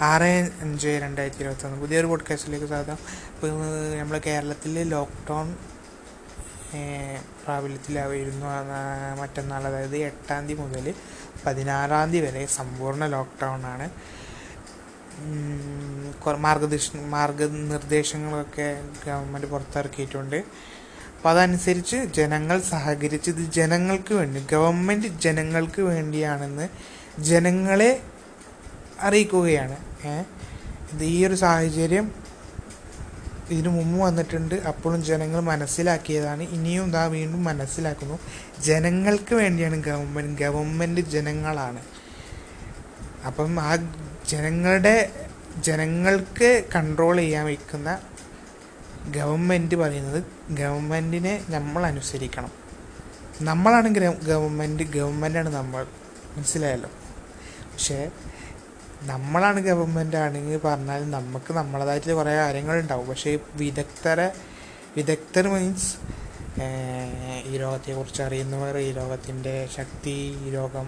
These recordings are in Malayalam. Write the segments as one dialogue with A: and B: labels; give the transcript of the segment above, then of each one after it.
A: ആറ് അഞ്ച് രണ്ടായിരത്തി ഇരുപത്തൊന്ന്. പുതിയൊരു പോഡ്കാസ്റ്റിലേക്ക് സ്വാഗതം. ഇപ്പോൾ നമ്മൾ കേരളത്തിൽ ലോക്ക്ഡൗൺ പ്രാബല്യത്തിലായിരുന്നു മറ്റന്നാൾ അതായത് എട്ടാം തീയതി മുതൽ പതിനാറാം തീയതി വരെ സമ്പൂർണ ലോക്ക്ഡൗൺ ആണ്. മാർഗദർശ മാർഗനിർദ്ദേശങ്ങളൊക്കെ ഗവൺമെന്റ് പുറത്തിറക്കിയിട്ടുണ്ട്. അപ്പോൾ അതനുസരിച്ച് ജനങ്ങൾ സഹകരിച്ച് ഇത് ജനങ്ങൾക്ക് വേണ്ടി ഗവൺമെന്റ് ജനങ്ങൾക്ക് വേണ്ടിയാണെന്ന് ജനങ്ങളെ അറിയിക്കുകയാണ്. ഇത് ഈ ഒരു സാഹചര്യം ഇതിനു മുമ്പ് വന്നിട്ടുണ്ട്. അപ്പോഴും ജനങ്ങൾ മനസ്സിലാക്കിയതാണ്. ഇനിയും ഇതാ വീണ്ടും മനസ്സിലാക്കുന്നു. ജനങ്ങൾക്ക് വേണ്ടിയാണ് ഗവൺമെന്റ് ഗവൺമെന്റ് ജനങ്ങളാണ്. അപ്പം ആ ജനങ്ങളുടെ ജനങ്ങൾക്ക് കൺട്രോൾ ചെയ്യാൻ വയ്ക്കുന്ന ഗവൺമെന്റ് പറയുന്നത് ഗവൺമെന്റിനെ നമ്മൾ അനുസരിക്കണം. നമ്മളാണ് ഗവൺമെന്റ് ഗവൺമെന്റാണ് നമ്മൾ. മനസ്സിലായല്ലോ? പക്ഷേ നമ്മളാണ് ഗവൺമെന്റ് ആണെങ്കിൽ പറഞ്ഞാൽ നമുക്ക് നമ്മളതായിട്ടുള്ള കുറേ കാര്യങ്ങളുണ്ടാവും. പക്ഷേ വിദഗ്ധരെ വിദഗ്ധർ മീൻസ് ഈ രോഗത്തെക്കുറിച്ച് അറിയുന്നവർ ഈ രോഗത്തിന്റെ ശക്തി ഈ രോഗം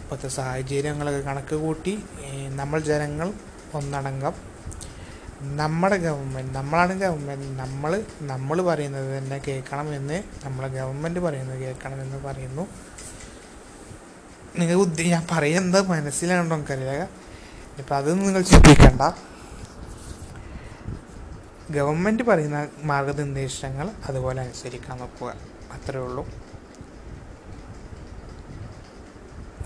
A: ഇപ്പോഴത്തെ സാഹചര്യങ്ങളൊക്കെ കണക്ക് കൂട്ടി നമ്മൾ ജനങ്ങൾ ഒന്നടങ്കം നമ്മുടെ ഗവൺമെന്റ് നമ്മളാണ് ഗവൺമെന്റ് നമ്മൾ നമ്മൾ പറയുന്നത് തന്നെ കേൾക്കണമെന്ന് നമ്മളെ ഗവൺമെന്റ് പറയുന്നത് കേൾക്കണമെന്ന് പറയുന്നു. നിങ്ങൾ ഉദ്ദ ഞാൻ പറയുന്നത് മനസ്സിലാണോ എനിക്കറിയില്ല ഇപ്പം അതൊന്നും നിങ്ങൾ ചിന്തിക്കണ്ട. ഗവൺമെന്റ് പറയുന്ന മാർഗനിർദ്ദേശങ്ങൾ അതുപോലെ അനുസരിക്കാൻ നോക്കുക. അത്രേ ഉള്ളൂ.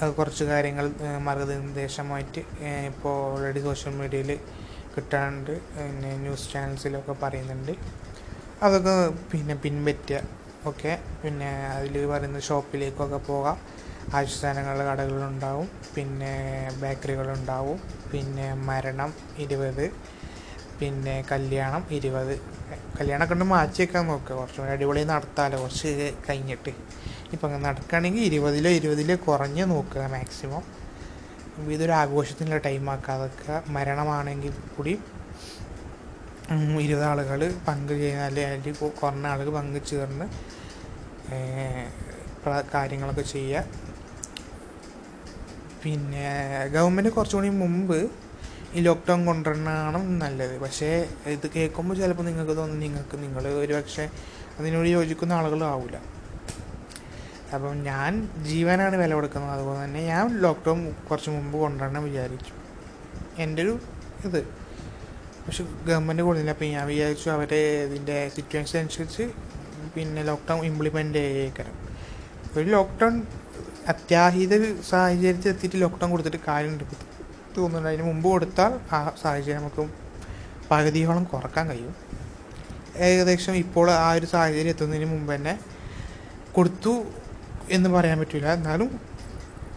A: അത് കുറച്ച് കാര്യങ്ങൾ മാർഗനിർദ്ദേശമായിട്ട് ഇപ്പോൾ ഓൾറെഡി സോഷ്യൽ മീഡിയയിൽ കിട്ടാണ്ട് പിന്നെ ന്യൂസ് ചാനൽസിലൊക്കെ പറയുന്നുണ്ട്. അതൊക്കെ പിന്നെ പിൻപറ്റുക. ഓക്കെ? പിന്നെ അതിൽ പറയുന്ന ഷോപ്പിലേക്കൊക്കെ പോകാം. ആവശ്യസാധനങ്ങളുടെ കടകളുണ്ടാവും. പിന്നെ ബേക്കറികളുണ്ടാവും. പിന്നെ മരണം ഇരുപത്. പിന്നെ കല്യാണം ഇരുപത്. കല്യാണമൊക്കെ ഉണ്ട് മാറ്റി വെക്കാൻ നോക്കുക കുറച്ചും കൂടി അടിപൊളി നടത്താമല്ലോ കുറച്ച് കഴിഞ്ഞിട്ട്. ഇപ്പം അങ്ങനെ നടക്കുകയാണെങ്കിൽ ഇരുപതിലോ ഇരുപതിലോ കുറഞ്ഞ് നോക്കുക മാക്സിമം ഇതൊരു ആഘോഷത്തിനുള്ള ടൈം ആക്കാതൊക്കെ മരണമാണെങ്കിൽ കൂടി ഇരുപത് ആളുകൾ പങ്ക് ചെയ്യാൻ അല്ലെങ്കിൽ കുറഞ്ഞ ആളുകൾ പങ്ക് ചേർന്ന് കാര്യങ്ങളൊക്കെ ചെയ്യുക. പിന്നെ ഗവൺമെന്റ് കുറച്ചുകൂടി മുമ്പ് ഈ ലോക്ക്ഡൗൺ കൊണ്ടുവരണതാണ് നല്ലത്. പക്ഷേ ഇത് കേൾക്കുമ്പോൾ ചിലപ്പോൾ നിങ്ങൾക്ക് തോന്നും നിങ്ങൾക്ക് നിങ്ങൾ ഒരു പക്ഷേ അതിനോട് യോജിക്കുന്ന ആളുകളാവില്ല അപ്പം ഞാൻ ജീവനാണ് വില കൊടുക്കുന്നത്. അതുപോലെ തന്നെ ഞാൻ ലോക്ക്ഡൗൺ കുറച്ച് മുമ്പ് കൊണ്ടുവരണം വിചാരിച്ചു. എന്റെ ഒരു ഇത്. പക്ഷെ ഗവൺമെന്റ് കൊടുത്തില്ല. അപ്പം ഞാൻ വിചാരിച്ചു അവരെ ഇതിന്റെ സിറ്റുവേഷൻ അനുസരിച്ച് പിന്നെ ലോക്ക്ഡൗൺ ഇംപ്ലിമെന്റ് ചെയ്യേക്കാരം. ഒരു ലോക്ക്ഡൗൺ അത്യാഹിത സാഹചര്യത്തിൽ എത്തിയിട്ട് ലോക്ക്ഡൗൺ കൊടുത്തിട്ട് കാര്യം തോന്നുന്നുണ്ട് അതിന് മുമ്പ് കൊടുത്താൽ ആ സാഹചര്യം നമുക്ക് പകുതിയോളം കുറയ്ക്കാൻ കഴിയും. ഏകദേശം ഇപ്പോൾ ആ ഒരു സാഹചര്യം എത്തുന്നതിന് മുമ്പ് തന്നെ കൊടുത്തു എന്ന് പറയാൻ പറ്റില്ല എന്നാലും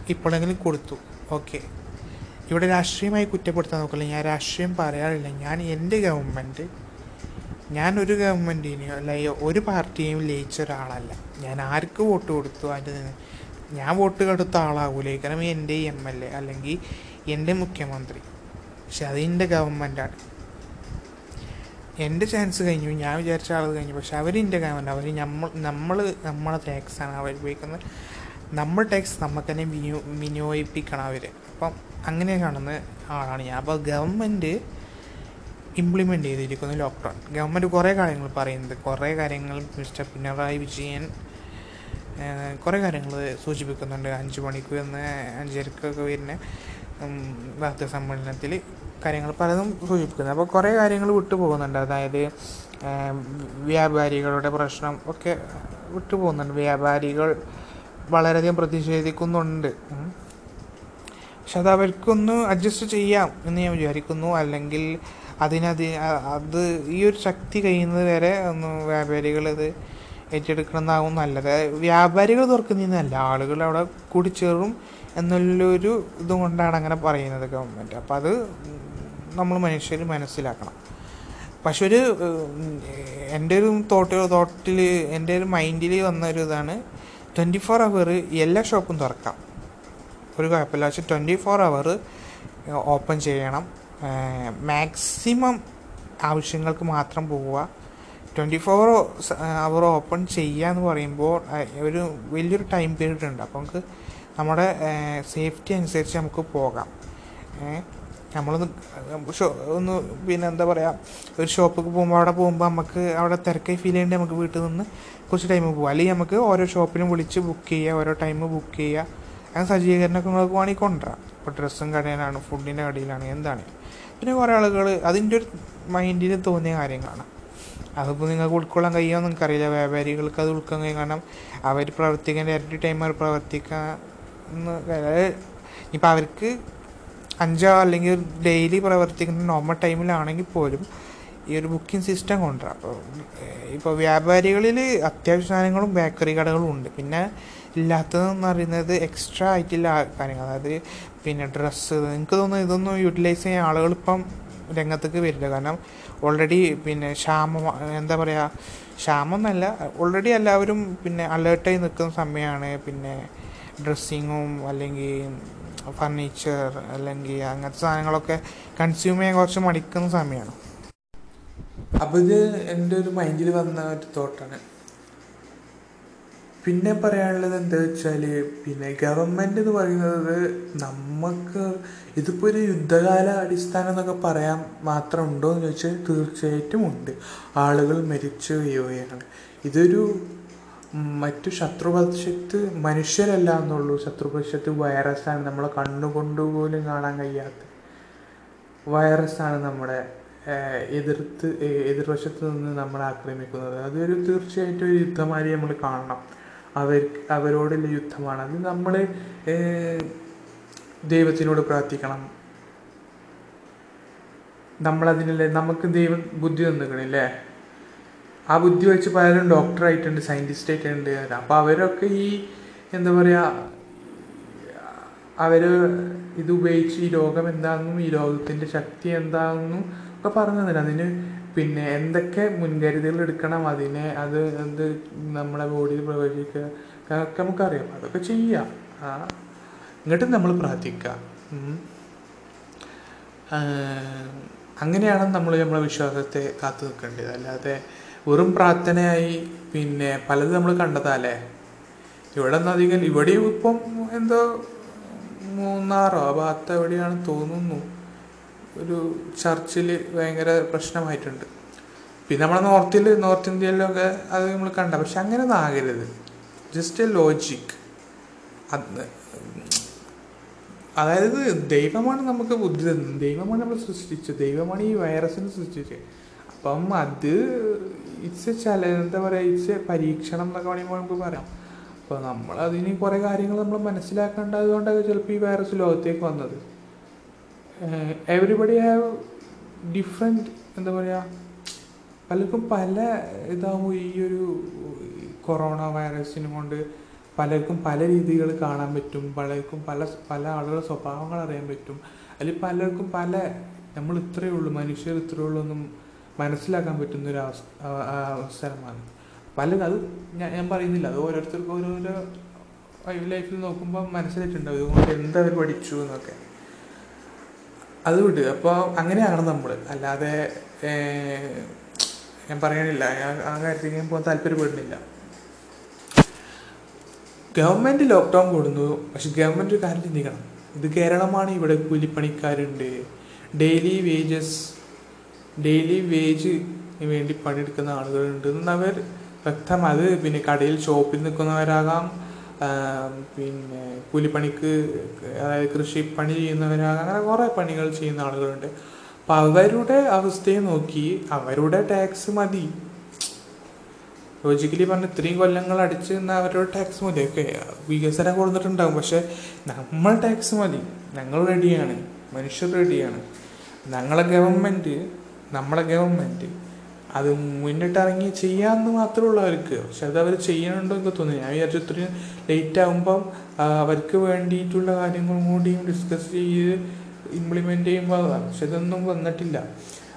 A: ഇപ്പോഴെങ്കിലും കൊടുത്തു. ഓക്കെ. ഇവിടെ രാഷ്ട്രീയമായി കുറ്റപ്പെടുത്താൻ നോക്കില്ല. ഞാൻ രാഷ്ട്രീയം പറയാറില്ല. ഞാൻ എന്റെ ഗവൺമെന്റ് ഞാൻ ഒരു ഗവൺമെന്റിനെയോ അല്ല ഒരു പാർട്ടിയെയും ലയിച്ച ഒരാളല്ല. ഞാൻ ആർക്ക് വോട്ട് കൊടുത്തു? അതിന്റെ ഞാൻ വോട്ട് കൊടുത്ത ആളാകൂലേ കാരണം എന്റെ എം എൽ എ അല്ലെങ്കിൽ എന്റെ മുഖ്യമന്ത്രി. പക്ഷെ അത് എന്റെ ഗവൺമെന്റാണ് എന്റെ ചാൻസ് കഴിഞ്ഞു. ഞാൻ വിചാരിച്ച ആൾ കഴിഞ്ഞു. പക്ഷെ അവരെന്റെ ഗവൺമെന്റ് അവർ നമ്മൾ നമ്മൾ നമ്മളെ ടാക്സാണ് അവർ ഉപയോഗിക്കുന്നത്. നമ്മൾ ടാക്സ് നമുക്ക് തന്നെ വിനിയോ വിനിയോഗിപ്പിക്കണം അവർ അപ്പം അങ്ങനെ കാണുന്ന ആളാണ് ഞാൻ. അപ്പോൾ ഗവൺമെന്റ് ഇംപ്ലിമെന്റ് ചെയ്തിരിക്കുന്നു ലോക്ക്ഡൗൺ ഗവൺമെന്റ് കുറേ കാര്യങ്ങൾ പറയുന്നത് കുറേ കാര്യങ്ങൾ മിസ്റ്റർ പിണറായി വിജയൻ കുറേ കാര്യങ്ങൾ സൂചിപ്പിക്കുന്നുണ്ട്. അഞ്ച് മണിക്ക് വന്ന് അഞ്ചരക്കൊക്കെ വരുന്ന വാർത്താ സമ്മേളനത്തിൽ കാര്യങ്ങൾ പലതും സൂചിപ്പിക്കുന്നു അപ്പോൾ കുറേ കാര്യങ്ങൾ വിട്ടുപോകുന്നുണ്ട് അതായത് വ്യാപാരികളുടെ പ്രശ്നം ഒക്കെ വിട്ടുപോകുന്നുണ്ട് വ്യാപാരികൾ വളരെയധികം പ്രതിഷേധിക്കുന്നുണ്ട്. പക്ഷെ അത് അവർക്കൊന്ന് അഡ്ജസ്റ്റ് ചെയ്യാം എന്ന് ഞാൻ വിചാരിക്കുന്നു. അല്ലെങ്കിൽ അതിനത് അത് ഈ ഒരു ശക്തി കഴിയുന്നത് വരെ ഒന്ന് വ്യാപാരികൾ ഇത് ഏറ്റെടുക്കണമെന്നാവും നല്ലത്. വ്യാപാരികൾ തുറക്കുന്നതിനല്ല ആളുകൾ അവിടെ കൂടിച്ചേറും എന്നുള്ളൊരു ഇതും കൊണ്ടാണ് അങ്ങനെ പറയുന്നത് ഗവൺമെന്റ്. അപ്പോൾ അത് നമ്മൾ മനുഷ്യർ മനസ്സിലാക്കണം. പക്ഷെ ഒരു എന്റെ ഒരു തോട്ടിൽ തോട്ടിൽ എന്റെ ഒരു മൈൻഡിൽ വന്ന ഒരു ഇതാണ് ട്വന്റി ഫോർ അവർ എല്ലാ ഷോപ്പും തുറക്കാം. ഒരു കുഴപ്പമില്ല. പക്ഷെ ട്വന്റി ഫോർ അവർ ഓപ്പൺ ചെയ്യണം. മാക്സിമം ആവശ്യങ്ങൾക്ക് മാത്രം പോവുക. ട്വന്റി ഫോർ അവർ ഓപ്പൺ ചെയ്യുക എന്ന് പറയുമ്പോൾ ഒരു വലിയൊരു ടൈം പീരീഡ് ഉണ്ട്. അപ്പോൾ നമുക്ക് നമ്മുടെ സേഫ്റ്റി അനുസരിച്ച് നമുക്ക് പോകാം. നമ്മളൊന്ന് ഷോ ഒന്ന് പിന്നെ എന്താ പറയുക ഒരു ഷോപ്പിൽ പോകുമ്പോൾ അവിടെ പോകുമ്പോൾ നമുക്ക് അവിടെ തിരക്കായി ഫീൽ ചെയ്യേണ്ടി നമുക്ക് വീട്ടിൽ നിന്ന് കുറച്ച് ടൈം പോകും അല്ലെങ്കിൽ നമുക്ക് ഓരോ ഷോപ്പിനും വിളിച്ച് ബുക്ക് ചെയ്യുക ഓരോ ടൈം ബുക്ക് ചെയ്യുക. അങ്ങനെ സജ്ജീകരണമൊക്കെ നിങ്ങൾക്ക് വേണമെങ്കിൽ കൊണ്ടുവരാം. ഇപ്പോൾ ഡ്രസ്സും കടയിലാണ് ഫുഡിന്റെ കടയിലാണ് എന്താണ്. പിന്നെ കുറേ ആളുകൾ അതിന്റെ ഒരു മൈൻഡിൽ തോന്നിയ കാര്യങ്ങളാണ്. അതിപ്പോൾ നിങ്ങൾക്ക് ഉൾക്കൊള്ളാൻ കഴിയുമോ എന്ന് നിങ്ങൾക്കറിയില്ല. വ്യാപാരികൾക്ക് അത് ഉൾക്കാൻ കഴിയും. കാരണം അവർ പ്രവർത്തിക്കാൻ ഇരട്ടി ടൈം അവർ പ്രവർത്തിക്കാൻ ഇപ്പം അവർക്ക് അഞ്ചോ അല്ലെങ്കിൽ ഡെയിലി പ്രവർത്തിക്കുന്ന നോർമൽ ടൈമിലാണെങ്കിൽ പോലും ഈ ഒരു ബുക്കിംഗ് സിസ്റ്റം കൊണ്ടുവരാം. അപ്പോൾ ഇപ്പോൾ വ്യാപാരികളിൽ അത്യാവശ്യ സാധനങ്ങളും ബേക്കറി കടകളും ഉണ്ട്. പിന്നെ ഇല്ലാത്തതെന്ന് പറയുന്നത് എക്സ്ട്രാ ആയിട്ടുള്ള കാര്യങ്ങൾ. അതായത് പിന്നെ ഡ്രസ്സ് എനിക്ക് തോന്നുന്നു ഇതൊന്നും യൂട്ടിലൈസ് ചെയ്യാൻ ആളുകൾ ഇപ്പം രംഗത്തേക്ക് വരില്ല. കാരണം ഓൾറെഡി പിന്നെ ക്ഷാമം എന്താ പറയുക ക്ഷാമം ഓൾറെഡി എല്ലാവരും പിന്നെ അലേർട്ടായി നിൽക്കുന്ന സമയമാണ് പിന്നെ ഡ്രസ്സിങ്ങും അല്ലെങ്കിൽ ഫർണിച്ചർ അല്ലെങ്കിൽ അങ്ങനത്തെ സാധനങ്ങളൊക്കെ കൺസ്യൂം ചെയ്യാൻ കുറച്ച് മടിക്കുന്ന സമയമാണ് അപ്പോൾ ഇത് എന്റെ ഒരു മൈൻഡിൽ വന്ന ഒരു തോട്ടാണ് പിന്നെ പറയാനുള്ളത് എന്താ വെച്ചാൽ പിന്നെ ഗവൺമെന്റ് എന്ന് പറയുന്നത് നമുക്ക് ഇതിപ്പോൾ ഒരു യുദ്ധകാല അടിസ്ഥാനം എന്നൊക്കെ പറയാൻ മാത്രം ഉണ്ടോ എന്ന് ചോദിച്ചാൽ തീർച്ചയായിട്ടും ഉണ്ട്. ആളുകൾ മരിച്ചു വീഴുകയാണ് ഇതൊരു മറ്റു ശത്രുപക്ഷത്ത് മനുഷ്യരല്ല എന്നുള്ളൂ. ശത്രുപക്ഷത്ത് വൈറസാണ് നമ്മളെ കണ്ണുകൊണ്ട് പോലും കാണാൻ കഴിയാത്ത വൈറസാണ് നമ്മുടെ എതിർത്ത് എതിർവശത്ത് നിന്ന് നമ്മളെ ആക്രമിക്കുന്നത്. അതൊരു തീർച്ചയായിട്ടും ഒരു യുദ്ധമായി നമ്മൾ കാണണം. അവർക്ക് അവരോടുള്ള യുദ്ധമാണ്. അത് നമ്മൾ ദൈവത്തിനോട് പ്രാർത്ഥിക്കണം. നമ്മളതിനല്ലേ നമുക്ക് ദൈവം ബുദ്ധി തന്നിക്കണില്ലേ ആ ബുദ്ധി വെച്ച് പലരും ഡോക്ടറായിട്ടുണ്ട് സയന്റിസ്റ്റ് ആയിട്ടുണ്ട്. അപ്പോൾ അവരൊക്കെ ഈ എന്താ പറയുക അവർ ഇത് ഉപയോഗിച്ച് ഈ രോഗം എന്താണെന്നും ഈ രോഗത്തിന്റെ ശക്തി എന്താണെന്നും ഒക്കെ പറഞ്ഞു തന്നെ അതിന് പിന്നെ എന്തൊക്കെ മുൻകരുതലുകൾ എടുക്കണം അതിനെ അത് എന്ത് നമ്മുടെ ബോഡിയിൽ പ്രവേശിക്കുക ഒക്കെ നമുക്കറിയാം. അതൊക്കെ ചെയ്യാം. ആ എന്നിട്ട് നമ്മൾ പ്രാർത്ഥിക്കുക. അങ്ങനെയാണ് നമ്മൾ നമ്മളെ വിശ്വാസത്തെ കാത്തു നിൽക്കേണ്ടത്. അല്ലാതെ വെറും പ്രാർത്ഥനയായി പിന്നെ പലത് നമ്മൾ കണ്ടതല്ലേ? ഇവിടെ അധികം ഇവിടെയും ഇപ്പം എന്തോ മൂന്നാറോ ആ ഭാഗത്ത് എവിടെയാണ് തോന്നുന്നു. ഒരു ചർച്ചിൽ ഭയങ്കര പ്രശ്നമായിട്ടുണ്ട്. പിന്നെ നമ്മളെ നോർത്തിൽ നോർത്ത് ഇന്ത്യയിലൊക്കെ അത് നമ്മൾ കണ്ട പക്ഷെ അങ്ങനെ ഒന്നും ആകരുത്. ജസ്റ്റ് എ ലോജിക് അത് അതായത് ദൈവമാണ് നമുക്ക് ബുദ്ധി തന്നത്. ദൈവമാണ് നമ്മൾ സൃഷ്ടിച്ചത്. ദൈവമാണ് ഈ വൈറസിനെ സൃഷ്ടിച്ചത്. അപ്പം അത് ഇറ്റ്സ് എ ചല എന്താ പറയുക ഇറ്റ്സ് എ പരീക്ഷണം എന്നൊക്കെ വേണമെങ്കിൽ നമുക്ക് പറയാം. അപ്പോൾ നമ്മൾ അതിന് കുറേ കാര്യങ്ങൾ നമ്മൾ മനസ്സിലാക്കേണ്ടത് കൊണ്ടൊക്കെ ചിലപ്പോൾ ഈ വൈറസ് ലോകത്തേക്ക് വന്നത്. എവറിബഡി ഹാവ് ഡിഫറെന്റ് എന്താ പറയുക പലർക്കും പല ഇതാകുമ്പോൾ ഈ ഒരു കൊറോണ വൈറസിനെ കൊണ്ട്. പലർക്കും പല രീതികൾ കാണാൻ പറ്റും. പലർക്കും പല പല ആളുകളുടെ സ്വഭാവങ്ങൾ അറിയാൻ പറ്റും. അതിൽ പലർക്കും പല നമ്മൾ ഇത്രയേ ഉള്ളൂ മനുഷ്യർ ഇത്രയേ ഉള്ളൂ എന്നും മനസ്സിലാക്കാൻ പറ്റുന്ന ഒരു അവസരമാണ്. പലരും അത് ഞാൻ ഞാൻ പറയുന്നില്ല. അത് ഓരോരുത്തർക്കും ഓരോരോ ലൈഫിൽ നോക്കുമ്പോൾ മനസ്സിലായിട്ടുണ്ടാവും. ഇതുകൊണ്ട് എന്താ അവർ പഠിച്ചു എന്നൊക്കെ. അത് വിട്ടു അപ്പോൾ അങ്ങനെയാണ് നമ്മൾ അല്ലാതെ ഞാൻ പറയണില്ല. ആ കാര്യത്തിൽ ഞാൻ പോകാൻ താല്പര്യപ്പെടുന്നില്ല. ഗവൺമെന്റ് ലോക്ക്ഡൗൺ കൊടുന്നു. പക്ഷെ ഗവൺമെന്റ് കാര്യം ചിന്തിക്കണം. ഇത് കേരളമാണ്. ഇവിടെ കൂലിപ്പണിക്കാരുണ്ട്. ഡെയിലി വേജസ് ഡെയിലി വേജ് വേണ്ടി പണിയെടുക്കുന്ന ആളുകളുണ്ട്. എന്നവർ വ്യക്തം പിന്നെ കടയിൽ ഷോപ്പിൽ നിൽക്കുന്നവരാകാം. പിന്നെ കൂലിപ്പണിക്ക് അതായത് കൃഷി പണി ചെയ്യുന്നവരാണ് അങ്ങനെ കുറേ പണികൾ ചെയ്യുന്ന ആളുകളുണ്ട്. അപ്പം അവരുടെ അവസ്ഥയെ നോക്കി അവരുടെ ടാക്സ് മതി. ലോജിക്കലി പറഞ്ഞ ഇത്രയും കൊല്ലങ്ങൾ അടിച്ച് നിന്ന അവരുടെ ടാക്സ് മതി. ഓക്കെ വികസനം കൊടുത്തിട്ടുണ്ടാകും പക്ഷെ നമ്മൾ ടാക്സ് മതി. ഞങ്ങൾ റെഡിയാണ് മനുഷ്യർ റെഡിയാണ് ഞങ്ങളെ ഗവൺമെന്റ് നമ്മളെ ഗവൺമെന്റ് അത് മുന്നിട്ടിറങ്ങി ചെയ്യാമെന്ന് മാത്രമേ ഉള്ളൂ അവർക്ക്. പക്ഷെ അത് അവർ ചെയ്യണുണ്ടോ എന്ന് തോന്നി ഞാൻ വിചാരിച്ചു ഇത്രയും ലേറ്റ് ആകുമ്പം അവർക്ക് വേണ്ടിയിട്ടുള്ള കാര്യങ്ങളും കൂടിയും ഡിസ്കസ് ചെയ്ത് ഇംപ്ലിമെന്റ് ചെയ്യുമ്പോൾ പക്ഷെ ഇതൊന്നും വന്നിട്ടില്ല.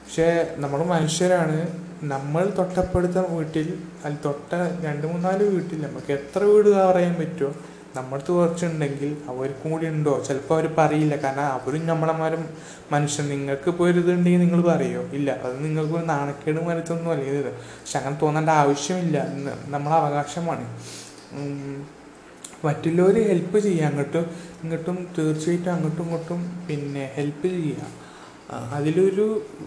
A: പക്ഷേ നമ്മൾ മനുഷ്യരാണ്. നമ്മൾ തൊട്ടപ്പെടുത്ത വീട്ടിൽ അതിൽ തൊട്ട രണ്ട് മൂന്നാൽ വീട്ടിൽ നമുക്ക് എത്ര വീട് പറയാൻ ചെയ്യാൻ പറ്റുമോ നമ്മളടുത്ത് കുറച്ചുണ്ടെങ്കിൽ അവർക്കും കൂടി ഉണ്ടോ? ചിലപ്പോൾ അവർ പറയില്ല. കാരണം അവരും നമ്മളമാരും മനുഷ്യൻ. നിങ്ങൾക്ക് ഇപ്പോൾ ഒരു ഇതുണ്ടെങ്കിൽ നിങ്ങൾ പറയുമോ ഇല്ല. അത് നിങ്ങൾക്ക് ഒരു നാണക്കേട് വരുത്തൊന്നും അല്ല. ഇത് പക്ഷെ അങ്ങനെ തോന്നേണ്ട ആവശ്യമില്ല. നമ്മളെ അവകാശമാണ്. മറ്റുള്ളവർ ഹെൽപ്പ് ചെയ്യുക. അങ്ങോട്ടും ഇങ്ങോട്ടും തീർച്ചയായിട്ടും അങ്ങോട്ടും ഇങ്ങോട്ടും പിന്നെ ഹെൽപ്പ് ചെയ്യുക. അതിലൊരു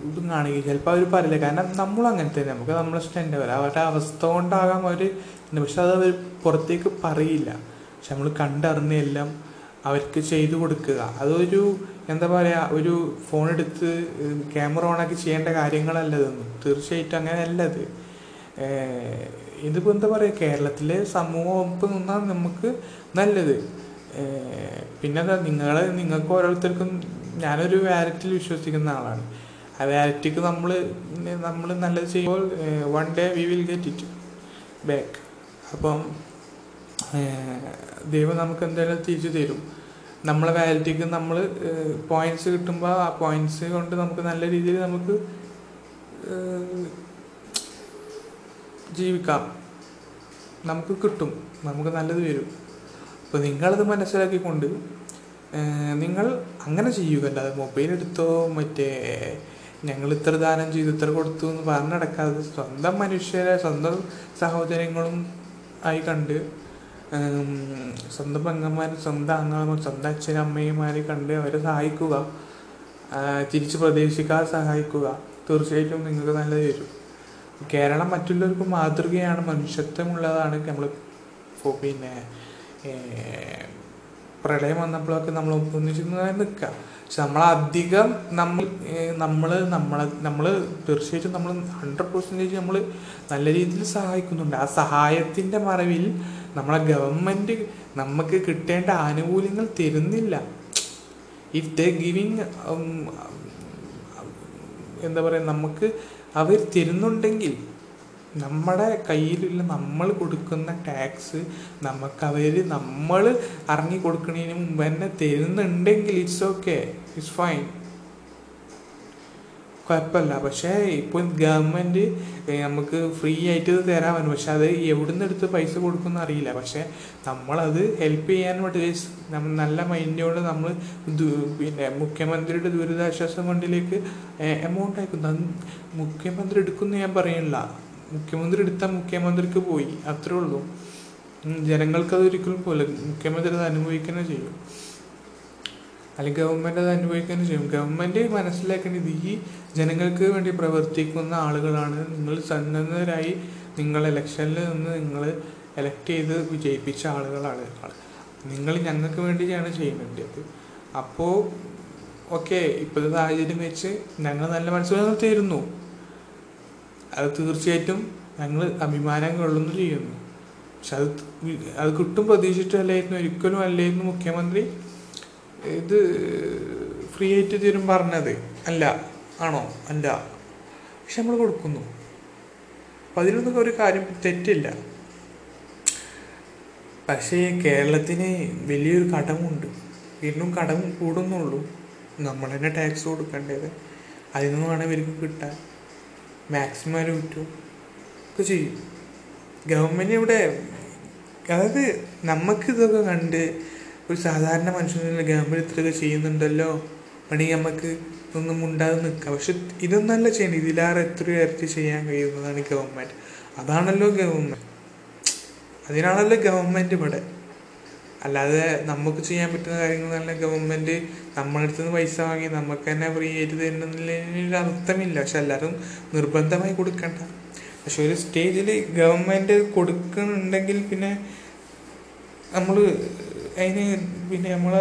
A: ഇതും കാണുകയും ചിലപ്പോൾ അവർ പറയില്ല. കാരണം നമ്മൾ അങ്ങനെ തന്നെ. നമുക്ക് നമ്മളെ ഇഷ്ടം വരാം അവരുടെ അവസ്ഥ കൊണ്ടാകാം അവർ പക്ഷെ അത് അവർ പുറത്തേക്ക് പറയില്ല. പക്ഷെ നമ്മൾ കണ്ടറിഞ്ഞ് എല്ലാം അവർക്ക് ചെയ്തു കൊടുക്കുക. അതൊരു എന്താ പറയുക ഒരു ഫോൺ എടുത്ത് ക്യാമറ ഓണാക്കി ചെയ്യേണ്ട കാര്യങ്ങളല്ല ഇതൊന്നും. തീർച്ചയായിട്ടും അങ്ങനെയല്ല ഇത്. ഇതിപ്പോൾ എന്താ പറയുക കേരളത്തിലെ സമൂഹം നിന്നാൽ നമുക്ക് നല്ലത്. ഏഹ് പിന്നെ എന്താ നിങ്ങൾ നിങ്ങൾക്ക് ഓരോരുത്തർക്കും ഞാനൊരു വാലറ്റിൽ വിശ്വസിക്കുന്ന ആളാണ്. ആ വാലറ്റിക്ക് നമ്മൾ നമ്മൾ നല്ലത് ചെയ്യുമ്പോൾ one day we will get it back അപ്പം ദൈവം നമുക്ക് എന്തായാലും തിരിച്ചു തരും. നമ്മളെ വാലിറ്റിക്ക് നമ്മൾ പോയിന്റ്സ് കിട്ടുമ്പോൾ ആ പോയിന്റ്സ് കൊണ്ട് നമുക്ക് നല്ല രീതിയിൽ നമുക്ക് ജീവിക്കാം. നമുക്ക് കിട്ടും. നമുക്ക് നല്ലത് വരും. അപ്പോൾ നിങ്ങളത് മനസ്സിലാക്കിക്കൊണ്ട് നിങ്ങൾ അങ്ങനെ ചെയ്യുക അല്ലാതെ മൊബൈൽ എടുത്തോ മറ്റേ ഞങ്ങൾ ഇത്ര ദാനം ചെയ്തു ഇത്ര കൊടുത്തു എന്ന് പറഞ്ഞു നടക്കാതെ സ്വന്തം മനുഷ്യരെ സ്വന്തം സഹോദരങ്ങളും ആയി കണ്ട് സ്വന്തം പെങ്ങന്മാരും സ്വന്തം അംഗങ്ങളും സ്വന്തം അച്ഛനും അമ്മയുമാരെ കണ്ട് അവരെ സഹായിക്കുക. തിരിച്ച് പ്രതീക്ഷിക്കാതെ സഹായിക്കുക. തീർച്ചയായിട്ടും നിങ്ങൾക്ക് നല്ലത് വരും. കേരളം മറ്റുള്ളവർക്ക് മാതൃകയാണ്. മനുഷ്യത്വമുള്ളതാണ്. നമ്മൾ പിന്നെ പ്രളയം വന്നപ്പോഴൊക്കെ നമ്മൾ ഒന്നിച്ച് നിൽക്കുക. പക്ഷെ നമ്മളധികം നമ്മൾ നമ്മൾ നമ്മളെ നമ്മൾ തീർച്ചയായിട്ടും നമ്മൾ ഹൺഡ്രഡ് പെർസെന്റേജ് നമ്മൾ നല്ല രീതിയിൽ സഹായിക്കുന്നുണ്ട്. ആ സഹായത്തിന്റെ മറവിൽ നമ്മളെ ഗവൺമെന്റ് നമുക്ക് കിട്ടേണ്ട ആനുകൂല്യങ്ങൾ തരുന്നില്ല. ഇഫ് ദ ഗിവിങ് എന്താ പറയുക നമുക്ക് അവർ തരുന്നുണ്ടെങ്കിൽ നമ്മുടെ കയ്യിലുള്ള നമ്മൾ കൊടുക്കുന്ന ടാക്സ് നമുക്ക് അവർ നമ്മൾ അറിഞ്ഞു കൊടുക്കുന്നതിന് മുമ്പ് തന്നെ തരുന്നുണ്ടെങ്കിൽ ഇറ്റ്സ് ഓക്കെ ഇറ്റ്സ് ഫൈൻ കുഴപ്പമില്ല. പക്ഷേ ഇപ്പോൾ ഗവൺമെന്റ് നമുക്ക് ഫ്രീ ആയിട്ട് ഇത് പറ്റും. പക്ഷെ അത് എവിടുന്ന് എടുത്ത് പൈസ കൊടുക്കുമെന്ന് അറിയില്ല. പക്ഷേ നമ്മളത് ഹെൽപ്പ് ചെയ്യാൻ വേണ്ടി നമ്മൾ നമ്മ നല്ല മൈൻഡോടെ നമ്മൾ പിന്നെ മുഖ്യമന്ത്രിയുടെ ദുരിതാശ്വാസ ഫണ്ടിലേക്ക് എമൗണ്ട് അയക്കുന്നു. മുഖ്യമന്ത്രി എടുക്കുമെന്ന് ഞാൻ പറയുന്നില്ല. മുഖ്യമന്ത്രി എടുത്താൽ മുഖ്യമന്ത്രിക്ക് പോയി. അത്രേ ഉള്ളൂ. ജനങ്ങൾക്കത് ഒരിക്കലും പോലെ മുഖ്യമന്ത്രി അത് അനുഭവിക്കുക ചെയ്യും. അല്ലെങ്കിൽ ഗവൺമെന്റ് അത് അനുഭവിക്കുകയും ചെയ്യും. ഗവൺമെന്റ് മനസ്സിലാക്കേണ്ടത് ഈ ജനങ്ങൾക്ക് വേണ്ടി പ്രവർത്തിക്കുന്ന ആളുകളാണ്. നിങ്ങൾ സന്നദ്ധരായി നിങ്ങൾ ഇലക്ഷനിൽ നിന്ന് നിങ്ങൾ എലക്ട് ചെയ്ത് വിജയിപ്പിച്ച ആളുകളാണ്. നിങ്ങൾ ഞങ്ങൾക്ക് വേണ്ടിയാണ് ചെയ്യുന്നത്. അപ്പോൾ ഓക്കെ ഇപ്പോഴത്തെ സാഹചര്യം വെച്ച് ഞങ്ങൾ നല്ല മനസ്സിലാക്കി തരുന്നു അത് തീർച്ചയായിട്ടും ഞങ്ങൾ അഭിമാനം കൊള്ളുന്നു ചെയ്യുന്നു. പക്ഷെ അത് അത് കിട്ടും പ്രതീക്ഷിച്ചിട്ടല്ലായിരുന്നു. ഒരിക്കലും അല്ലായിരുന്നു മുഖ്യമന്ത്രി. ഇത് ഫ്രീ ആയിട്ട് തരും പറഞ്ഞത് അല്ല ആണോ? അല്ല. പക്ഷെ നമ്മൾ കൊടുക്കുന്നു. അപ്പം അതിലൊന്നും ഒരു കാര്യം തെറ്റില്ല. പക്ഷേ കേരളത്തിന് വലിയൊരു കടമുണ്ട്. വീണ്ടും കടം കൂടുന്നുള്ളൂ. നമ്മൾ തന്നെ ടാക്സ് കൊടുക്കേണ്ടത്. അതിൽ നിന്ന് വേണം ഇവർക്ക് കിട്ടാൻ. മാക്സിമം അവർ വിറ്റു. ഒക്കെ ചെയ്യും. ഗവൺമെന്റ് ഇവിടെ അതായത് നമുക്ക് ഇതൊക്കെ കണ്ട് ഒരു സാധാരണ മനുഷ്യനെ ഗവൺമെന്റ് ഇത്രയൊക്കെ ചെയ്യുന്നുണ്ടല്ലോ? പണി നമുക്ക് ഒന്നും ഉണ്ടാകും നിൽക്കാം. പക്ഷെ ഇതൊന്നല്ല ചെയ്യേണ്ടത്. ഇതിലാറെ എത്രയോ ഇരട്ടി ചെയ്യാൻ കഴിയുന്നതാണ് ഗവൺമെന്റ് അതാണല്ലോ ഗവൺമെന്റ് അതിനാണല്ലോ ഗവൺമെന്റ് ഇവിടെ. അല്ലാതെ നമുക്ക് ചെയ്യാൻ പറ്റുന്ന കാര്യങ്ങളല്ല ഗവൺമെന്റ് നമ്മുടെ നിന്ന് പൈസ വാങ്ങി നമുക്ക് തന്നെ ഫ്രീ ആയിട്ട് തരുന്നതിലൊരു അർത്ഥമില്ല. പക്ഷെ എല്ലാവരും നിർബന്ധമായി കൊടുക്കണ്ട. പക്ഷെ ഒരു സ്റ്റേജിൽ ഗവൺമെന്റ് കൊടുക്കുന്നുണ്ടെങ്കിൽ പിന്നെ നമ്മൾ അതിന് പിന്നെ നമ്മൾ